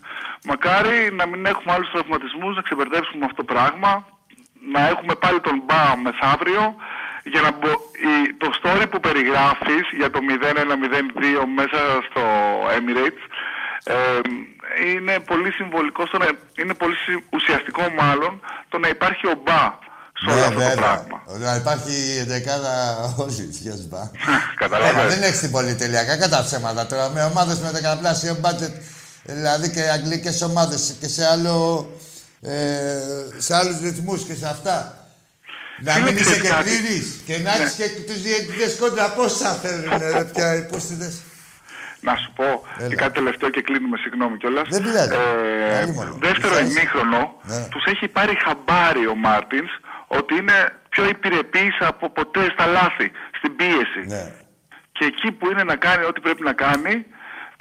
Μακάρι να μην έχουμε άλλους τραυματισμούς, να ξεπερδέψουμε αυτό το πράγμα, να έχουμε πάλι τον Μπα μεθαύριο, για να μπο... η- το story που περιγράφεις για το 0-1-0-2 μέσα στο Emirates ε, είναι πολύ συμβολικό, στο να... είναι πολύ συ- ουσιαστικό μάλλον το να υπάρχει ο Μπα σε όλο αυτό το πράγμα. Ναι, Να υπάρχει η δεκάδα όλοι, γεια σου, μπα. Καταλαβαίνεις. Δεν έχεις την πολυτελειακά κατά ψέματα τώρα. Με ομάδες με δεκαπλάσιο μπάτζετ, δηλαδή και αγγλικές ομάδες και σε, άλλο, ε, σε άλλους ρυθμούς και σε αυτά. Να Φίλε, μην είσαι ξέρεις και κάτι; πλήρης και να έχεις και τους διαιτητές κόντρα. Πόσα θέλουν ρε πια οι πούστιδες; Να σου πω Έλα. και κάτι τελευταίο και κλείνουμε, συγγνώμη κιόλας. Δεν πειράζει. Άλλη μόνο. δεύτερο Μισάς. ημίχρονο, Ναι. τους έχει πάρει χαμπάρι ο Μάρτινς ότι είναι πιο υπηρεπή από ποτέ στα λάθη, στην πίεση. Ναι. Και εκεί που είναι να κάνει ό,τι πρέπει να κάνει,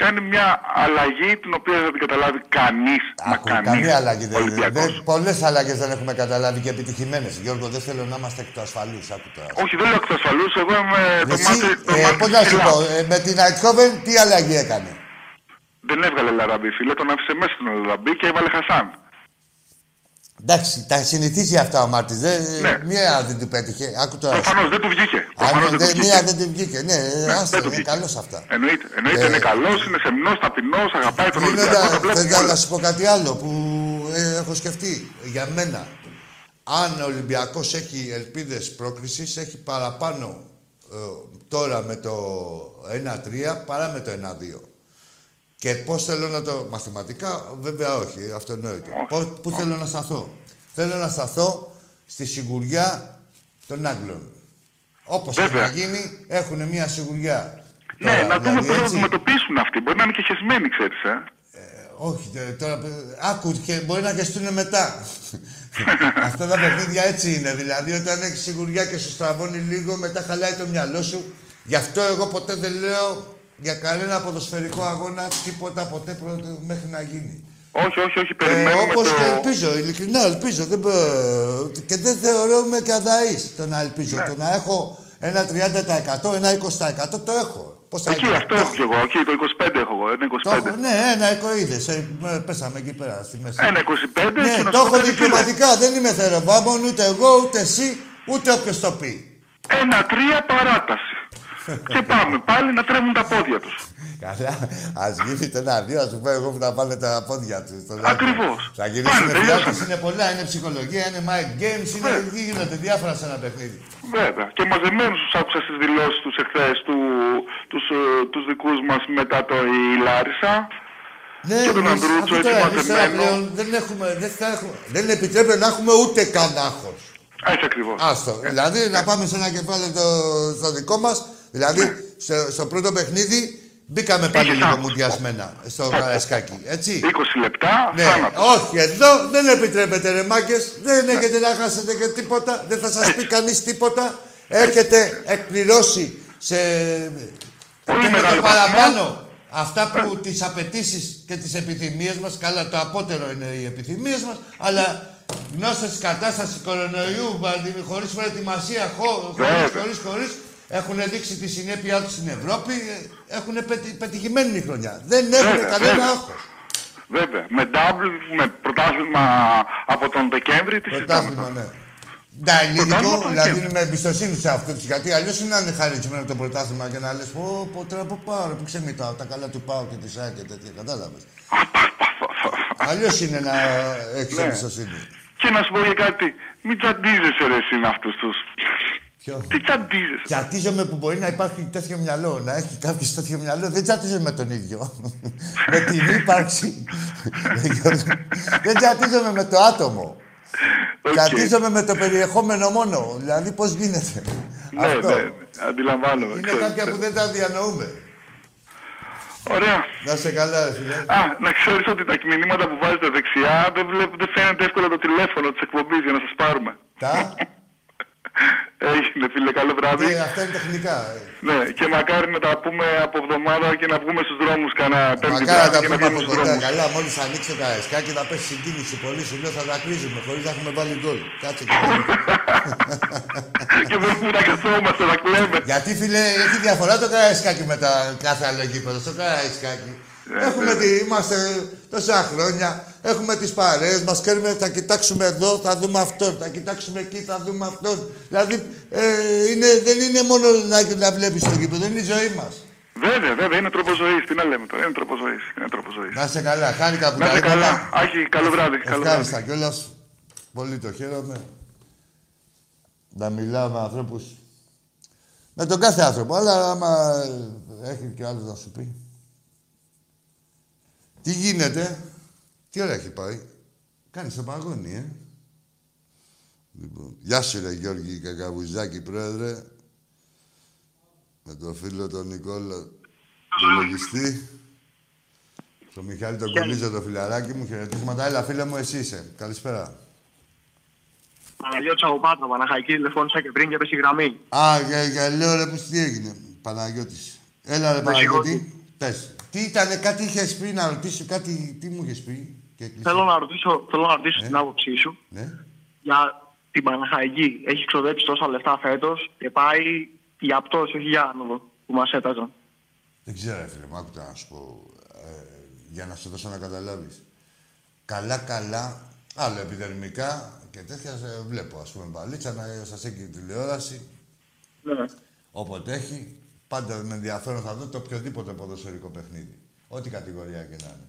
κάνει μια αλλαγή την οποία δεν θα την καταλάβει κανείς. Μα Άκου, κανείς. καμία αλλαγή δεν Ολυμπιακός. είναι. Πολλές αλλαγές δεν έχουμε καταλάβει και επιτυχημένες. Γιώργο, δεν θέλω να είμαστε εκ του ασφαλούς. Άκου τώρα. Όχι, δεν λέω εκ του ασφαλούς. Εγώ είμαι το Εσύ, μάτι. το ε, μάτι πώς να σου ψηλά. πω, ε, με την Αιτχόβεν τι αλλαγή έκανε; Δεν έβγαλε Λαραμπή, φίλε. Τον άφησε μέσα στον Λαραμπή και έβαλε Χασάν. Εντάξει, τα συνηθίζει αυτά ο Μάρτιν. Ναι. Μία δεν του πέτυχε. Άκου τώρα. Προφανώς δεν του βγήκε. Αν Προφανώς δεν του δεν, βγήκε. μία δεν του βγήκε. Ναι, Ναι, άστα, δεν του είναι βγήκε. καλός αυτά. Εννοείται. Εννοείται Ε, είναι καλός, είναι σεμνό, ταπεινός, αγαπάει τον Ολυμπιακό. Κλείνοντα, Τα βλέπουμε θέλω να όλα. σου πω κάτι άλλο που ε, έχω σκεφτεί. Για μένα, αν ο Ολυμπιακός έχει ελπίδες πρόκρισης, έχει παραπάνω ε, τώρα με το 1-3 παρά με το 1-2. Και πώς θέλω να το. Μαθηματικά, βέβαια όχι, αυτονόητο. Πώς, πού θέλω να σταθώ; Θέλω να σταθώ στη σιγουριά των Άγγλων. Όπως και Βέβαια. να γίνει, έχουν μια σιγουριά. Ναι, Τώρα, να δούμε δηλαδή, πώς θα έτσι. αντιμετωπίσουν αυτοί. Μπορεί να είναι και χεσμένοι, ξέρεις. Ε. Όχι, τε- τώρα. ε, Άκου και μπορεί να γεστούν μετά. Αυτά τα παιχνίδια έτσι είναι. Δηλαδή, όταν έχεις σιγουριά και σου στραβώνει λίγο, μετά χαλάει το μυαλό σου. Γι' αυτό εγώ ποτέ δεν λέω για κανένα ποδοσφαιρικό αγώνα τίποτα ποτέ πρώτο μέχρι να γίνει. Όχι, όχι, όχι. Ε, Περιμένουμε όπως το. και ελπίζω, ειλικρινά ελπίζω. Δεν, μπο- και δεν θεωρώ με καδαής το να ελπίζω. Ναι. Το να έχω ένα 30%, ένα 20% το έχω. Πώς θα Εκεί γίνει, αυτό το έχω κι εγώ. Εκεί το 25 έχω εγώ. Ένα το έχω, 25. ναι, ένα εικοίδες. Ε, ε, πέσαμε εκεί πέρα στη μέση. Ένα 25 Ναι, και να το σου πω έχω κάτι, φίλε. διπλωματικά. Δεν είμαι θεροβάμων, ούτε εγώ, ούτε εσύ, ούτε όποιος το πει. Ένα τρία παράταση. Και πάμε πάλι να τρέμουν τα πόδια τους. Καλά, ας γίνει το ένα δύο, ας σου πω εγώ που θα πάνε τα πόδια τους. Ακριβώς. Θα γυρίσουν Πάνε, φιλιάδε, τελειώσαμε. είναι πολλά, είναι ψυχολογία, είναι mind games, είναι, Ναι. γίνονται διάφορα σε ένα παιχνίδι. Βέβαια. Και μαζεμένους τους άκουσα στις δηλώσεις τους εχθές του, τους, ε, τους δικούς μας μετά το η Λάρισα. Ναι, Και τον εμείς, Ανδρούτσο αυτό εκεί τώρα, εμείς τώρα μαζεμένο. πλέον δεν, έχουμε, δεν, θα έχουμε, δεν επιτρέπεται να έχουμε ούτε καν άγχος. Έτσι ακριβώς. Άστο. Δηλαδή να πάμε σε ένα κεφάλαιο το, στο δικό μας. Δηλαδή στο, στο πρώτο παιχνίδι μπήκαμε πάλι Είχες λίγο άγχος. μουδιασμένα στο Καραϊσκάκι. Έτσι. 20 λεπτά, Ναι, θάνατος. όχι, εδώ δεν επιτρέπετε ρε μάγκες. Δεν έχετε να χάσετε και τίποτα. Δεν θα σας πει κανείς τίποτα. Έχετε εκπληρώσει σε... Πολύ και με μεγάλο το βαθμό. παραπάνω αυτά που τις απαιτήσεις και τις επιθυμίες μας, καλά το απότερο είναι οι επιθυμίες μας, αλλά γνώστες της κατάστασης κορονοϊού, πανδημι- χωρίς προετοιμασία, χω- χωρίς, Βέβαια. χωρίς, χωρίς, έχουν δείξει τη συνέπειά τους στην Ευρώπη, ε, έχουν πετυ- πετυχημένη η χρονιά. Δεν έχουν Βέβαια, κανένα βέβαια. άγχος. Βέβαια. Με double, με πρωτάθλημα από τον Δεκέμβρη, τι συζητάμε Πρωτάθλημα, τώρα; ναι. Τα ελληνικό, Πρωτάθλημα δηλαδή και- με εμπιστοσύνη σε αυτούς Γιατί αλλιώς είναι να είναι χαρισμένο το πρωτάθλημα και να λες: Πω, πω τώρα που πάω, ρε, που ξεμητάω τα καλά του πάω και της ΣΑΚ και τέτοια. Κατάλαβες. αλλιώς είναι να έχεις Ναι. εμπιστοσύνη. Και να σου πω για κάτι. Μην τσαντίζεσαι ρε εσύ με αυτούς τους. Ποιο; Τι τσαντίζεσαι. Τσατίζομαι που μπορεί να υπάρχει τέτοιο μυαλό, να έχει κάποιος τέτοιο μυαλό. Δεν τσατίζομαι με τον ίδιο. με την ύπαρξη. Δεν τσατίζομαι με το άτομο. Οκ. Τσατίζομαι με το περιεχόμενο μόνο. Δηλαδή, πώς γίνεται. Ναι, Αυτό; ναι, ναι. Αντιλαμβάνομαι. Είναι ξέρω, κάποια ξέρω. που δεν τα διανοούμε. Ωραία. Να σε καλά, ρε φίλε. Α, να ξέρεις ότι τα μηνύματα που βάζετε δεξιά δεν, βλέπω, δεν φαίνεται εύκολα το τηλέφωνο της εκπομπής για να σας πάρουμε. Τα; Έγινε φίλε, καλό βράδυ. Τι, αυτά είναι τεχνικά. ε. Ναι, και μακάρι να τα πούμε από εβδομάδα και να βγούμε στους δρόμους κανένα πέμπτη Μακάρι να βράδυ τα και να πούμε βγούμε από στους κοντά. δρόμους. Καλά, μόλις ανοίξει το καραϊσκάκι θα πέσει συγκίνηση πολύ. Σου λέω θα τα κρίζουμε χωρίς να έχουμε βάλει γκολ. Κάτσε και και δεν πούμε να καθόμαστε, να κλαίμε. Γιατί φίλε, έχει διαφορά το καραϊσκάκι με τα κάθε άλλο γήπεδο. Στο καραϊσκάκι. Ε, έχουμε τη, είμαστε τόσα χρόνια, έχουμε τις παρέες μας, ξέρουμε θα κοιτάξουμε εδώ, θα δούμε αυτόν, θα κοιτάξουμε εκεί, θα δούμε αυτόν. Δηλαδή, ε, είναι, δεν είναι μόνο να, να βλέπεις το γήπεδο, είναι η ζωή μας. Βέβαια, βέβαια, είναι τρόπος ζωής. Τι να λέμε τώρα, είναι τρόπος ζωής. Είναι τρόπος ζωής. Να είσαι καλά, χάρηκα που Να τα είστε είπαμε. καλά. Άχι, καλό βράδυ. Καλό βράδυ. Ευχάριστα κιόλας. Πολύ το χαίρομαι. Να μιλάω με ανθρώπους. Με τον κάθε άνθρωπο, αλλά άμα έχει και άλλος να σου πει. Τι γίνεται, τι ώρα έχει πάει. Κάνεις το παγόνι, ε. Λοιπόν, γεια σου ρε Γιώργη Κακαβουζάκη, πρόεδρε. Με τον φίλο τον Νικόλα, τον λογιστή. Το Μιχάλη τον Κολίζο, το φιλαράκι μου, χαιρετίσματα. Έλα, φίλε μου, εσύ είσαι. Καλησπέρα. Παναγιώτης από Πάτρα, Παναχαϊκή, τηλεφώνησα και πριν και πέσει η γραμμή. Α, και, και λέω ρε, πως τι έγινε. Παναγιώτης. Έλα, ρε, Παναγιώτη. Πες. Τι ήτανε, κάτι είχες πει να ρωτήσω, κάτι, τι μου είχες πει. Και έκλεισε. Θέλω να ρωτήσω, θέλω να ρωτήσω Ε. την άποψή σου Ναι. για την Παναχαϊκή. Έχεις ξοδέψει τόσα λεφτά φέτος και πάει για πτώση, όχι για άνοδο που μας έταζαν. Δεν ξέρω, ρε, φίλε μου, άκουτα να σου πω. Ε, για να σου δώσω να καταλάβεις. Καλά-καλά, άλλο επιδερμικά και τέτοια σε βλέπω, ας πούμε, μπαλίτσα, να σας έχει τηλεόραση. Ναι. Όποτε έχει, πάντα με ενδιαφέρον θα δω το οποιοδήποτε ποδοσφαιρικό παιχνίδι. Ό,τι κατηγορία και να είναι.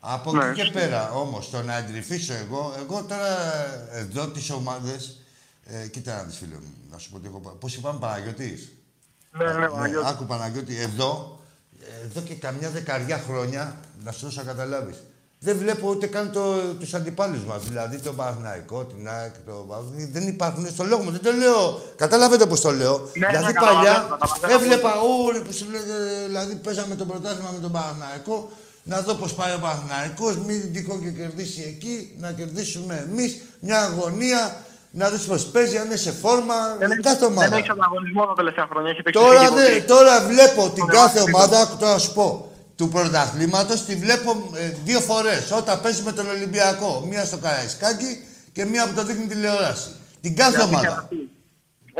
Από Ναι. εκεί και πέρα όμως, το να εντρυφήσω εγώ, εγώ τώρα εδώ τις ομάδες. Ε, κοίτα να δεις φίλε μου, να σου πω τι έχω πάει. Πώς είπαμε Παναγιώτης. Ναι, ναι, Παναγιώτη. άκου Παναγιώτη, εδώ, εδώ και καμιά δεκαριά χρόνια, να σου δώσω να καταλάβεις. Δεν βλέπω ούτε καν το, τους αντιπάλους μας, δηλαδή τον Παναθηναϊκό, την ΑΕΚ, το Παναθηναϊκό. Δεν υπάρχουν στο λόγο μου, δεν το λέω. Καταλάβετε πώς το λέω. Ναι, δηλαδή ναι, παλιά καταλαβαίνω, καταλαβαίνω. έβλεπα όλοι που σου λέγε, δηλαδή παίζαμε το πρωτάθλημα με τον Παναθηναϊκό, να δω πώς πάει ο Παναθηναϊκός, μην τυχόν και κερδίσει εκεί, να κερδίσουμε εμείς, μια αγωνία, να δεις πώς παίζει, αν είναι σε φόρμα, κάθε ομάδα. δεν έχει ανταγωνισμό τα τελευταία χρόνια. Έχει παίξει Τώρα, φύγει δε, πολύ. τώρα βλέπω την Ωραία, κάθε άκου, ομάδα, άκου τώρα να σου πω, του πρωταθλήματος τη βλέπω ε, δύο φορές. Όταν παίζει με τον Ολυμπιακό. Μία στο Καραϊσκάκι και μία που το δείχνει τηλεόραση. Την κάθε Γιατί ομάδα. είχε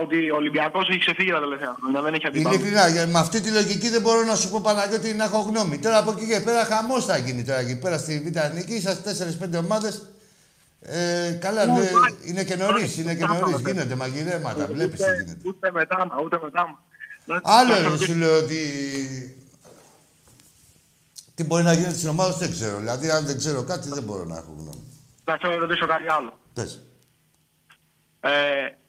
Ότι ο Ολυμπιακός έχει ξεφύγει τα τελευταία χρόνια. Δεν έχει αντιπάλους. Ειλικρινά, για- με αυτή τη λογική δεν μπορώ να σου πω Παναγιώτη να έχω γνώμη. Τώρα από εκεί και πέρα χαμός θα γίνει τώρα εκεί πέρα στη Β' Εθνική. Είσαστε 4-5 ομάδες. Ε, καλά, Ναι, δε- ναι. είναι και νωρίς, είναι και Ναι, νωρίς. ναι. Γίνονται μαγειρέματα, βλέπεις τι Ούτε, γίνεται. ούτε μετά, ούτε μετά. Άλλο είναι, σου λέω ότι. Τι μπορεί να γίνει στην ομάδα δεν ξέρω. Δηλαδή, αν δεν ξέρω κάτι, δεν μπορώ να έχω γνώμη. Να θέλω να ρωτήσω κάτι άλλο. Πες. Ε,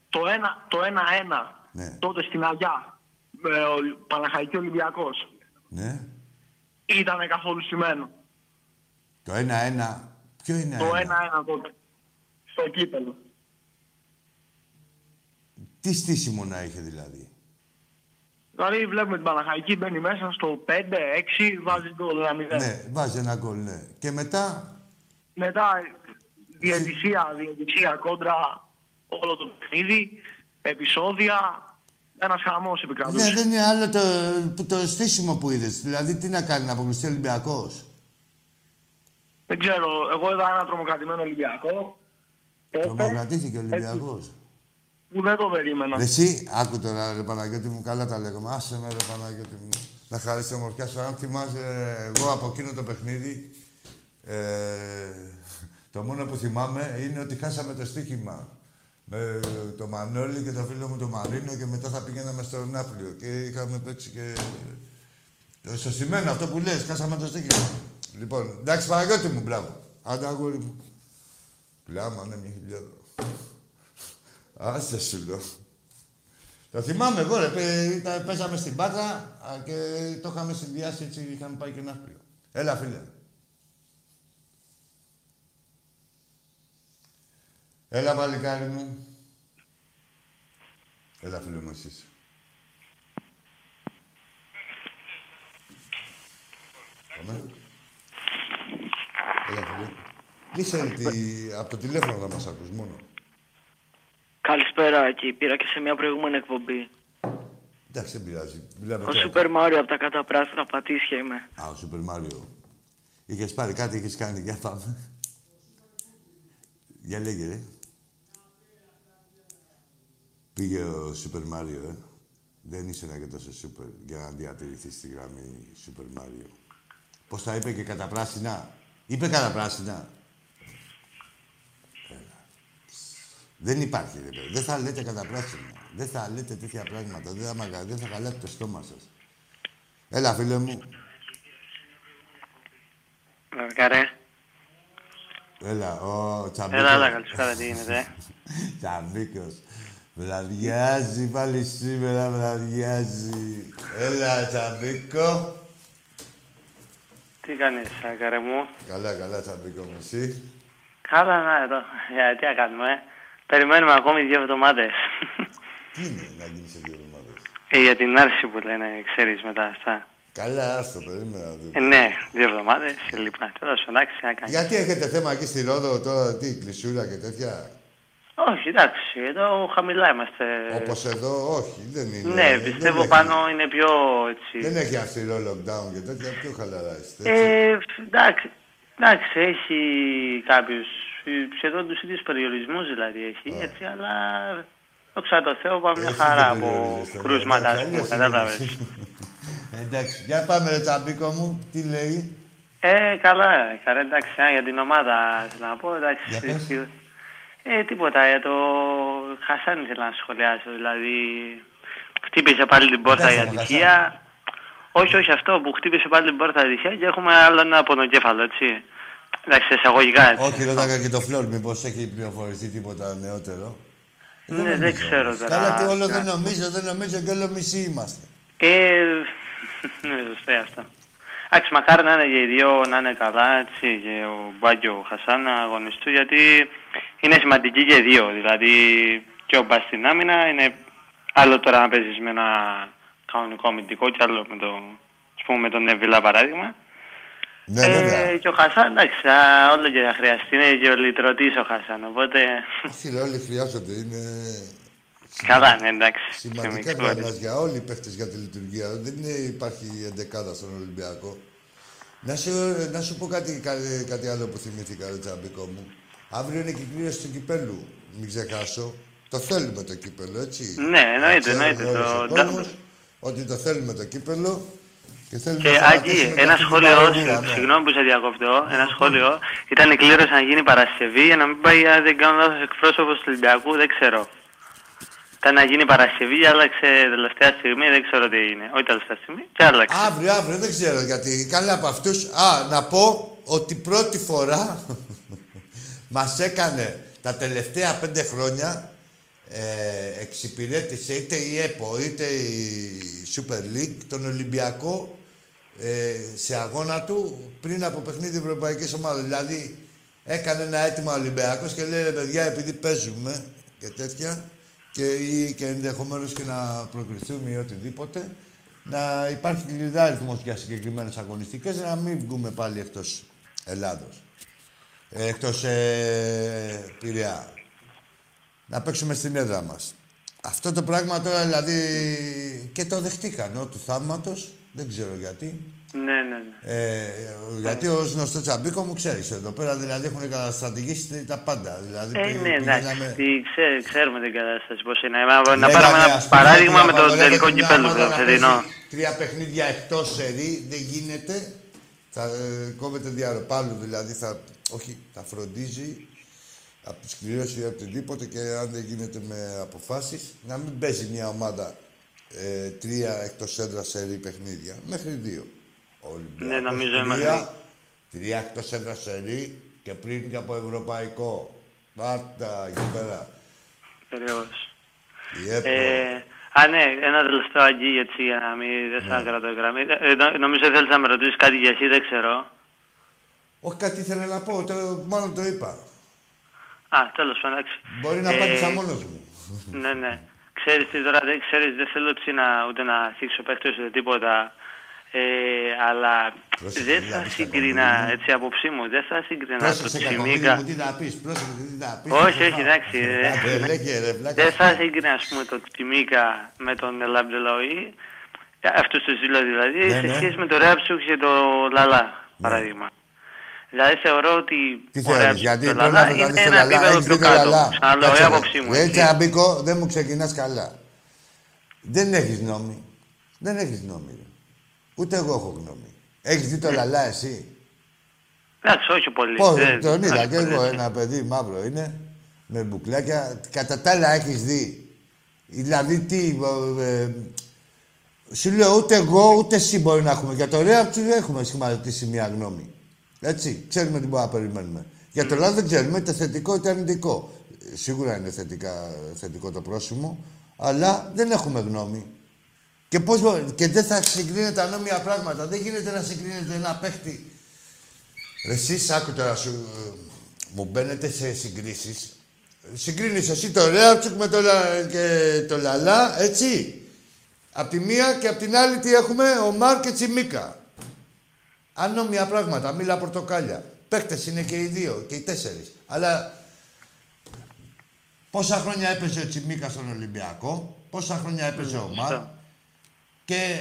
το 1-1 το 1-1 Ναι. τότε στην Αγιά με ο Παναχαϊκή Ολυμπιακός Ναι. ήταν καθόλου στημένο. Το 1-1. Ποιο είναι Το 1-1. 1-1 τότε. Στο κύπελο. Τι στήσιμο να είχε δηλαδή; Δηλαδή βλέπουμε την Παναχαϊκή μπαίνει μέσα στο 5-6, βάζει γκολ ένα 0. Ναι, βάζει ένα γκολ, ναι. Και μετά; Μετά διαιτησία, διαιτησία κόντρα όλο το παιχνίδι, επεισόδια, ένας χαμός επικρατούσε. Ναι, δεν είναι άλλο το, που- το στήσιμο που είδες. Δηλαδή, τι να κάνει, να αποκλειστεί ο Ολυμπιακός; Δεν ξέρω, εγώ είδα ένα τρομοκρατημένο Ολυμπιακό. τότε, Τρομοκρατήθηκε ο Ολυμπιακός. Που δεν το περίμενα. Εσύ, άκου τώρα, ρε Παναγιώτη μου, καλά τα λέγαμε. Άσε με, ρε Παναγιώτη μου. Να χαρίσει τη ομορφιά σου. Αν θυμάσαι, εγώ από εκείνο το παιχνίδι, ε, το μόνο που θυμάμαι είναι ότι χάσαμε το στοίχημα. με το Μανώλη και το φίλο μου το Μαρίνο και μετά θα πηγαίναμε στο Νάπλιο και είχαμε παίξει και... Το σωσημένο αυτό που λες, κάσαμε το στίχημα. Λοιπόν, εντάξει Παναγιώτη μου, μπράβο. Άντε αγόρι μου. Πλάμα, ναι, μια χιλιάδα. Άσε σου λέω. Το θυμάμαι εγώ, ρε. πέ- ήταν- Παίζαμε στην Πάτρα α, και το είχαμε συνδυάσει έτσι, είχαμε πάει και ένα πλοίο. Έλα, φίλε. Έλα, παλικάρι μου. Έλα, φίλε μου, εσείς. Πάμε. Έλα, φίλε. Κλείσε τη... από το τηλέφωνο να μας ακούς μόνο. Καλησπέρα εκεί. Πήρα και σε μια προηγούμενη εκπομπή. Εντάξει, δεν πειράζει. Μιλάμε Ο τώρα. Σούπερ Μάριο από τα καταπράσινα πατήσια είμαι. Α, ο Σούπερ Μάριο. Είχες πάρει κάτι, είχες κάνει. Για πάμε. Για λέγε, ρε. Πήγε ο Σούπερ Μάριο, ε. Δεν είσαι ένα και τόσο σούπερ για να διατηρηθείς στη γραμμή Σούπερ Μάριο. Πώς τα είπε και κατά πράσινα. Είπε κατά πράσινα. Έλα. Δεν υπάρχει, ρε παιδί. Δεν θα λέτε κατά πράσινα. Δεν θα λέτε τέτοια πράγματα. Δεν θα, μαγα- δεν θα χαλάτε το στόμα σας. Έλα, φίλε μου. Καρέ. Έλα, ο Τσαμπίκος. Έλα, έλα, καλησπέρα, τι γίνεται. Τσαμπίκος. Βραδιάζει πάλι σήμερα, βραδιάζει. Έλα, Τσαμπίκο. Τι κάνεις, καρέ μου; Καλά, καλά, Τσαμπίκο μου, εσύ. Καλά, να, εδώ. Για, τι να κάνουμε, ε; Περιμένουμε ακόμη δύο εβδομάδες. Τι είναι να γίνει σε δύο εβδομάδες; ε, για την άρση που λένε, ξέρεις, μετά αυτά. Καλά, άστο, περίμενα να Ε, δούμε. ναι, δύο εβδομάδες και λοιπά. Τέλος πάντων, εντάξει, τι να κάνεις. Γιατί έχετε θέμα εκεί στη Ρόδο τώρα, τι, κλεισούρα και τέτοια; Όχι, εντάξει, εδώ χαμηλά είμαστε. Όπως εδώ, όχι, δεν είναι. Ναι, δεν πιστεύω έχει- πάνω είναι πιο έτσι. Δεν έχει αυστηρό lockdown και τέτοια, πιο χαλαρά είστε. έτσι. Ε, εντάξει, εντάξει, έχει κάποιους, ε, σχεδόν τους ίδιους περιορισμούς δηλαδή έχει, έτσι, αλλά δόξα τω Θεώ πάμε μια Εσύ χαρά δεν από περιορίζεσαι, κρούσματα, ας εντάξει, πούμε, αλλιώς κατάλαβες. είναι. Εντάξει, για πάμε ρε Τσαμπίκο μου, τι λέει; Ε, καλά, καλά, εντάξει, α, για την ομάδα θέλω να πω, εντάξει. Για πες. τι- Ε, τίποτα, για το Χασάν ήθελα να σχολιάσω, δηλαδή χτύπησε πάλι την πόρτα η Εντάξει, ο ατυχία. Όχι, όχι αυτό που χτύπησε πάλι την πόρτα η ατυχία και έχουμε άλλο ένα πονοκέφαλο, έτσι. Εντάξει, εισαγωγικά έτσι. Όχι, ρώταγα και το φλόρ, μήπως έχει πληροφορηθεί τίποτα νεότερο. Ναι, δεν νομίζω ξέρω όμως. τώρα. Καλά, τι όλο Ναι. δεν νομίζω, δεν νομίζω και όλο μισή είμαστε. Ε, ναι, σωστό αυτό. Εντάξει, μακάρι να είναι και οι δύο να είναι καλά, έτσι, και ο Μπάγκη ο Χασάν να αγωνιστούν, γιατί είναι σημαντικοί και οι δύο. Δηλαδή, και ο Μπάς στην άμυνα είναι άλλο τώρα να παίζεις με ένα κανονικό αμυντικό και άλλο με, το, ας πούμε, με τον Εβιλά παράδειγμα. Ναι, βέβαια. ε, και ο Χασάν, εντάξει, α, όλο και θα χρειαστεί, είναι και ο λυτρωτής ο Χασάν, οπότε Όχι, ρε, όλοι χρειάζονται. Είναι καλά, ναι, εντάξει. και σημαντικά μικρό, έτσι. γραμμές για όλοι οι παίχτες για τη λειτουργία. Δεν είναι, υπάρχει εντεκάδα στον Ολυμπιακό. Να σου, να σου πω κάτι, κάτι, κάτι άλλο που θυμήθηκα, ρε Τσαμπίκο μου. Αύριο είναι κυκλήρωση του κυπέλου. Μην ξεχάσω. Το θέλουμε το κύπελο, έτσι. Ναι, εννοείται, Να ξέρει εννοείται, όλος το ο κόσμος Ότι το θέλουμε το κύπελο. Και, θέλουμε Και να Άκη, σταματήσουμε ένα αυτή την σχόλιο, παρομοίρα, ναι. συγγνώμη που σε διακόπτω, ένα σχόλιο. Ήταν η κλήρωση να γίνει Παρασκευή για να μην πάει, αν δεν κάνω λάθος, εκπρόσωπος του Ολυμπιακού, δεν ξέρω. Ήταν να γίνει Παρασκευή, άλλαξε τελευταία στιγμή, δεν ξέρω τι έγινε. Όχι τελευταία στιγμή, και άλλαξε. Αύριο, αύριο, δεν ξέρω γιατί. Καλά από αυτούς. Α, να πω ότι πρώτη φορά μας έκανε τα τελευταία πέντε χρόνια ε, εξυπηρέτησε είτε η ΕΠΟ είτε η Super League τον Ολυμπιακό ε, σε αγώνα του πριν από παιχνίδι Ευρωπαϊκής Ομάδας. Δηλαδή έκανε ένα αίτημα ο Ολυμπιακός και λέει ρε παιδιά επειδή παίζουμε και τέτοια και, ή, και ενδεχομένως και να προκριθούμε ή οτιδήποτε να υπάρχει κλειδάριθμος για συγκεκριμένες αγωνιστικές να μην βγούμε πάλι εκτός Ελλάδος. Ε, εκτός ε, Πειραιά. Να παίξουμε στην έδρα μας. Αυτό το πράγμα τώρα δηλαδή και το δεχτήκαν ό, του θαύματος. Δεν ξέρω γιατί. Ναι, ναι, ναι. Ε, γιατί ω γνωστός τσαμπίκο μου ξέρεις εδώ πέρα δηλαδή έχουν καταστρατηγήσει τα πάντα. Δηλαδή, Ε, πη- ναι, εντάξει, πηγαίναμε- τι ξέ- ξέρουμε την κατάσταση πώς είναι. Να, να Λέγανε, πάρουμε ας ένα πούμε, παράδειγμα ότι με το απαγορεύεται τελικό μια κυπέλο, ομάδα το να φετινό. παίζει Τρία παιχνίδια εκτός σερή δεν γίνεται. Θα ε, κόβεται διαρροπάλου δηλαδή, θα, όχι, θα φροντίζει από τις κληρώσεις ή οτιδήποτε και αν δεν γίνεται με αποφάσεις, να μην παίζει μια ομάδα ε, τρία εκτός έδρας σε ρί παιχνίδια. Μέχρι δύο. Ο Ολυμπιακός Ναι, νομίζω τρία, μέχρι- τρία εκτός έδρας σε ρί και πριν και από ευρωπαϊκό. Πάρτα εκεί πέρα. Περίεργος. Η ΕΠΟ. Ε, α, ναι, ένα τελευταίο αγγί έτσι για να μην δεν Ναι. θα κρατώ γραμμή. Ε, νο- νομίζω θέλεις να με ρωτήσεις κάτι για εσύ, δεν ξέρω. Όχι κάτι ήθελα να πω, το, μόνο το είπα. Α, τέλος πάντων, εντάξει. Μπορεί να Ε, απάντησα μόνος μου. Ναι, ναι. Ξέρεις τι τώρα, δεν ξέρεις, δεν θέλω έτσι να, ούτε να θίξω παίχτες ούτε τίποτα. Ε, αλλά Πρόσεξε, δεν τι θα να πεις, συγκρίνα, κακομοίρη μου. έτσι άποψή μου, δεν θα συγκρίνα το Πρόσεξε κακομοίρη Τσιμίκα. μου, τι να πεις, πρόσεξε τι να πεις. Όχι, όχι, εντάξει, ε. Άντε, λέγε, ρε, βλάκα. Δεν θα συγκρίνα, ας πούμε, το Τσιμίκα με τον Λαμπτελαοή, αυτούς τους δύο δηλαδή, Ναι, σε ναι. σχέση με το Ρέαψουκ και το Λαλά, παράδειγμα. Δηλαδή θεωρώ ότι Τι ο θέλεις, Ρέαψουκ γιατί και το πρέπει Λαλά να το είναι κάνεις στο ένα Λαλά, επίπεδο έχεις πιο δει το κάτω. Λαλά. Ξαναλέω, η Κάτσε, ρε. άποψή μου. Ρε έτσι. Τσαμπίκο, δεν μου ξεκινάς καλά. Δεν έχεις γνώμη. Δεν έχεις γνώμη. ρε. Ούτε εγώ έχω γνώμη. Έχεις δει το Ναι. Λαλά εσύ; Εντάξει, όχι πολύ. Πώς, Δεν- τον είδα όχι και πολύ. εγώ, ένα παιδί μαύρο είναι, με μπουκλάκια. Κατά τα άλλα έχεις δει. Δηλαδή τι, ε, ε, σου λέω ούτε εγώ ούτε εσύ μπορεί να έχουμε. Για το Ρέα του έχουμε σχηματίσει μια γνώμη. Έτσι, ξέρουμε τι μπορούμε να περιμένουμε. Για το λάθο δεν ξέρουμε είτε θετικό είτε αρνητικό. Ε, Σίγουρα είναι θετικά, θετικό το πρόσημο, αλλά δεν έχουμε γνώμη. Και, πώς, μπο- και δεν θα συγκρίνεται ανώμια πράγματα. Δεν γίνεται να συγκρίνεται ένα παίχτη Ρε Εσείς, άκου τώρα, σου, ε, μου μπαίνετε σε συγκρίσεις. Συγκρίνεις εσύ το Ρέατσουκ με το, Λα- και το Λαλά, έτσι. Απ' τη μία και απ' την άλλη τι έχουμε, ο Μάρ και Τσιμίκα. Ανώμια πράγματα, μίλα πορτοκάλια. Παίχτες είναι και οι δύο και οι τέσσερις. Αλλά πόσα χρόνια έπαιζε ο Τσιμίκα στον Ολυμπιακό, πόσα χρόνια έπαιζε ο Μάρ. σωστά. Και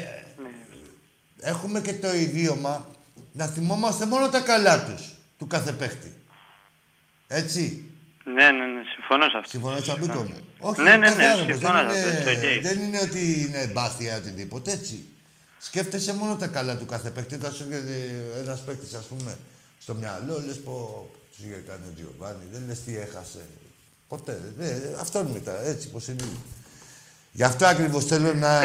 έχουμε και το ιδίωμα να θυμόμαστε μόνο τα καλά τους, του κάθε παίχτη. Έτσι. Ναι, ναι, ναι, συμφωνώ σε αυτό. Συμφωνώ, Τσαμπίκο μου. Όχι, Ναι, ναι, κάθε ναι, άνθρωπος. συμφωνώ δεν, σε αυτό, είναι, οκ. δεν είναι ότι είναι εμπάθεια οτιδήποτε, έτσι. Σκέφτεσαι μόνο τα καλά του κάθε παίχτη. Θα σου έρχεται ένας παίχτης, ας πούμε, στο μυαλό, λες πω, τους είχε κάνει ο Τζιοβάνι, δεν λες τι έχασε. Ποτέ. Ε, αυτό είναι μετά, έτσι πως είναι. Γι' αυτό ακριβώς θέλω να.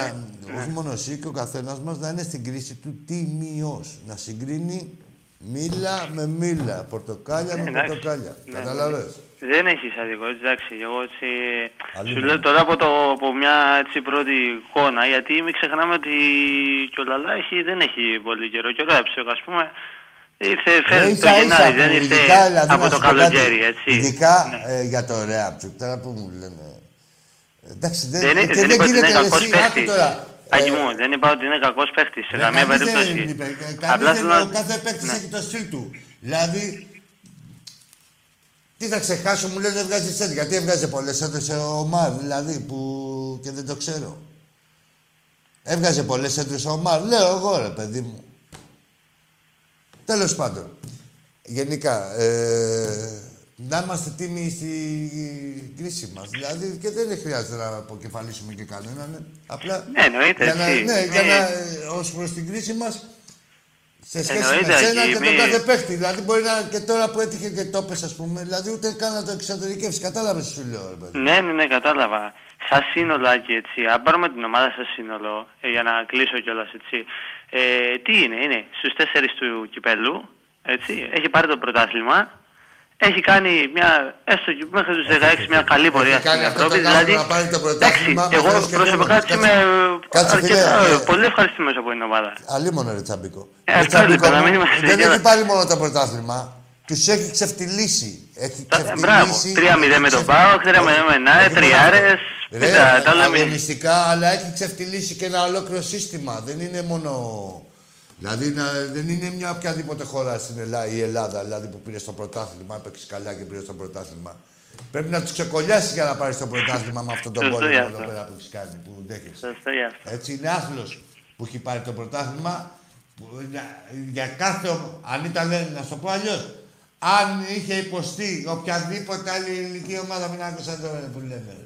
όχι μόνο εσύ και ο καθένας μας να είναι στην κρίση του τιμιό. Να συγκρίνει μήλα με μήλα, πορτοκάλια με Εντάξει. πορτοκάλια. Ναι, Καταλαβες. Δεν έχεις αδικό, εντάξει. Εγώ έτσι. Αλλήμον. Σου λέω τώρα από, το, από μια έτσι πρώτη εικόνα, γιατί μην ξεχνάμε ότι και ο Λαλά έχει, δεν έχει πολύ καιρό. Και ο Ρέψεκ, ας πούμε, ήρθε Ε, φέτο το ίσα-ίσα Γενάρη, που δεν ήρθε ειδικά, δηλαδή, από να το σου πω κάτι, καλοκαίρι, έτσι. Ειδικά Ναι. ε, για το Ρέαπτσουκ, τώρα που μου λένε. Εντάξει, δεν, Δεν, είναι- και δεν είπα ότι είναι γίνεται, κακό εσύ, άκου παίχτη. τώρα. Άγι Ε, μου, δεν είπα ότι είναι κακός παίχτη σε Ρε, καμία κανείς δεν περίπτωση. είπε, ε, Απλά Κανείς θέλω δεν να- ο κάθε παίκτης Ναι. έχει το στυλ του. Δηλαδή, τι θα ξεχάσω, μου λένε δεν βγάζει σέντ. Γιατί έβγαζε πολλές έντρε ο Μαρ, δηλαδή, που και δεν το ξέρω. Έβγαζε πολλές έντρε ο Μαρ. Λέω εγώ, ρε παιδί μου. Τέλος πάντων. Γενικά, ε, να είμαστε τίμοι στη κρίση μας. Δηλαδή, και δεν χρειάζεται να αποκεφαλίσουμε και κανέναν. ε. Απλά. Ναι, εννοείται, για να, έτσι. ναι, για Ναι. να, ως προς την κρίση μας, σε σχέση Εννοείται, με σένα Αγγί, και τον μη- κάθε παίχτη. Δηλαδή, μπορεί να και τώρα που έτυχε και το πες, ας πούμε, δηλαδή ούτε καν να το εξωτερικεύσει. Κατάλαβες, σου λέω, ρε παιδί. Ναι, ναι, ναι, κατάλαβα. Σαν σύνολο, Άκη, έτσι, αν πάρουμε την ομάδα σαν σύνολο, ε, για να κλείσω κιόλας, έτσι. Ε, τι είναι, είναι στους τέσσερις του κυπέλου, έτσι, έχει πάρει το πρωτάθλημα, έχει κάνει μια, έστω και μέχρι τους 16, μια καλή πορεία Έχει κάνει στην αυτό το Ευρώπη. λάθος Δηλαδή, να πάρει το εντάξει, πρωτάθλημα, εγώ μας λες και προσωπικά δεν έτσι μας. είμαι Κάτσε, φίλε, αρκετά, ε, πολύ ευχαριστημένος από την ομάδα. Αλλήμον, ρε Τσαμπίκο. Ε, Ρε αυτό Τσαμπίκο είπα, να μου, μην είμαστε δεν για- έχει πάρει μόνο το πρωτάθλημα. Τους έχει ξεφτυλίσει. Έχει Ε, Μπράβο, ξεφτυλίσει. 3-0 με τον ξεφ- ΠΑΟΚ, 3-0 με ΝΑΕ, Όχι μόνο τριάρες, αυτό. Ρε, κοίτα, τα λέμε. αγωνιστικά, αλλά έχει ξεφτυλίσει και ένα ολόκληρο σύστημα. Δεν είναι μόνο... Δηλαδή να, δεν είναι μια οποιαδήποτε χώρα στην Ελλάδα, η Ελλάδα δηλαδή, που πήρε στο πρωτάθλημα, έπαιξε καλά και πήρε στο πρωτάθλημα. Πρέπει να τους ξεκολλιάσεις για να πάρεις το πρωτάθλημα με αυτόν τον Σωστό πόλεμο γι' εδώ αυτό. πέρα που έχεις κάνει, που δέχεσαι. Σωστό γι' αυτό. Έτσι είναι άθλος που έχει πάρει το πρωτάθλημα. που για- Για κάθε. ομ- Αν ήταν, να σου το πω αλλιώς, αν είχε υποστεί οποιαδήποτε άλλη ελληνική ομάδα, μην άκουσα τώρα που λέμε. ρε.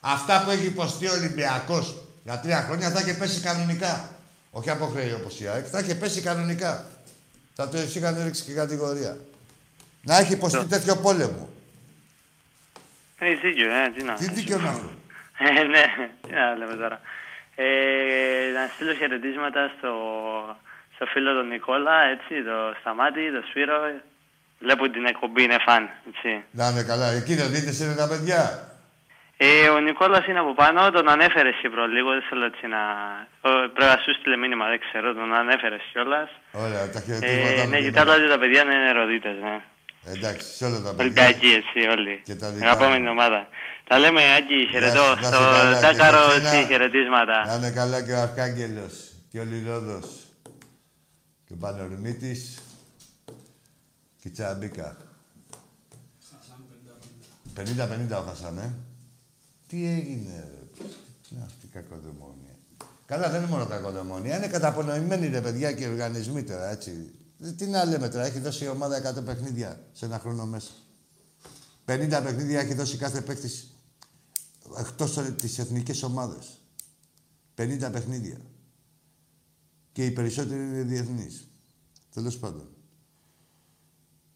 Αυτά που έχει υποστεί ο Ολυμπιακός για τρία χρόνια θα είχε πέσει κανονικά. Όχι από χρέη όπως η ΑΕΚ, θα είχε πέσει κανονικά. Θα το είχαν ρίξει και κατηγορία. Να έχει υποστεί τέτοιο πόλεμο. Έχεις δίκιο, ε, τι να. Τι δίκιο να έχω. Ε, ναι, τι να λέμε τώρα. Ε, να στείλω χαιρετίσματα στο, στο φίλο τον Νικόλα, έτσι, το Σταμάτη, το Σπύρο. Βλέπω την εκπομπή, είναι φαν, έτσι. Να είναι καλά. Εκεί δεν δείτε είναι τα παιδιά. Ε, ο Νικόλας είναι από πάνω, τον ανέφερε εσύ προ λίγο. Δεν θέλω έτσι να. ο- Πρέπει να σου στείλε μήνυμα, δεν ξέρω, τον ανέφερε κιόλας. Ωραία, τα χαιρετίσματα. Ε, μου ναι, και και τα εμένα. άλλα τα παιδιά είναι ερωτήτες, ναι. Εντάξει, σε όλα τα παιδιά. Ολυμπιακοί έτσι όλοι. Και τα δικά Αγαπάμε μου. την ομάδα. Τα λέμε, Άκη, χαιρετώ. Να- να είστε Στο καλά και Τάκαρο, σε σένα. έτσι, χαιρετίσματα. Να είναι καλά και ο Αρχάγγελος και ο Λιρόδος και ο Πανορμίτης και η Τσαμπίκα. 50-50 ο Χασάν, ε. Τι έγινε, ρε. Τι είναι αυτή η κακοδαιμόνια. Καλά, δεν είναι μόνο κακοδαιμόνια. Είναι καταπονοημένοι ρε παιδιά και οι οργανισμοί τώρα, έτσι. Ε, Τι να λέμε τώρα, έχει δώσει η ομάδα 100 παιχνίδια σε ένα χρόνο μέσα. 50 παιχνίδια έχει δώσει κάθε παίκτη εκτός τις εθνικές ομάδες. 50 παιχνίδια. Και οι περισσότεροι είναι διεθνείς. Τέλος πάντων.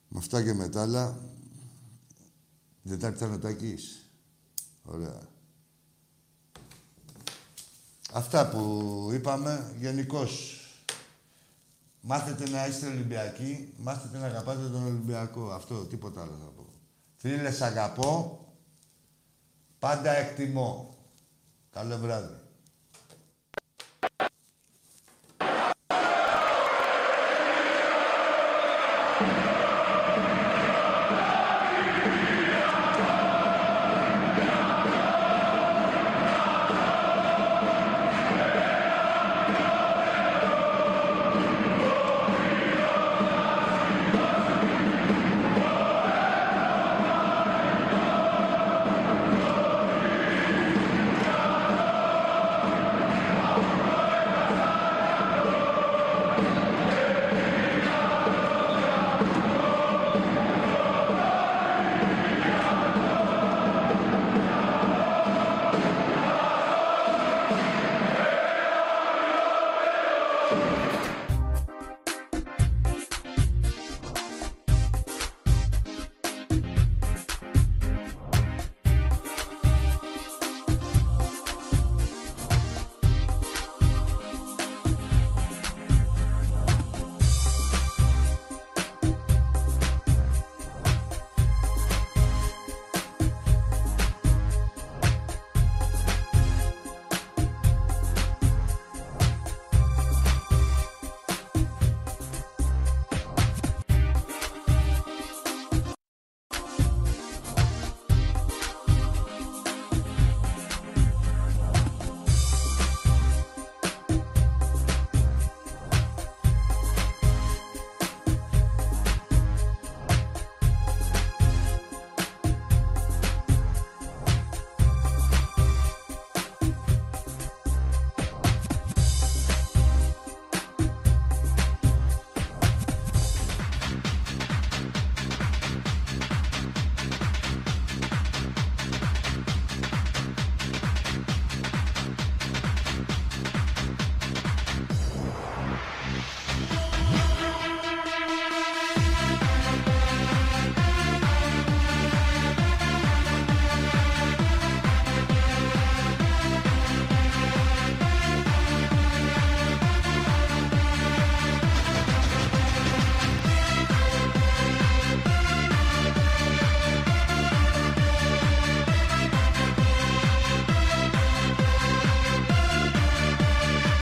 Με αυτά και μετά άλλα, δεν τα ήταν ο Τάκης. Ωραία. Αυτά που είπαμε, γενικώς. Μάθετε να είστε Ολυμπιακοί, μάθετε να αγαπάτε τον Ολυμπιακό. Αυτό, τίποτα άλλο να πω. Φίλες, σ' αγαπώ, πάντα εκτιμώ. Καλό βράδυ.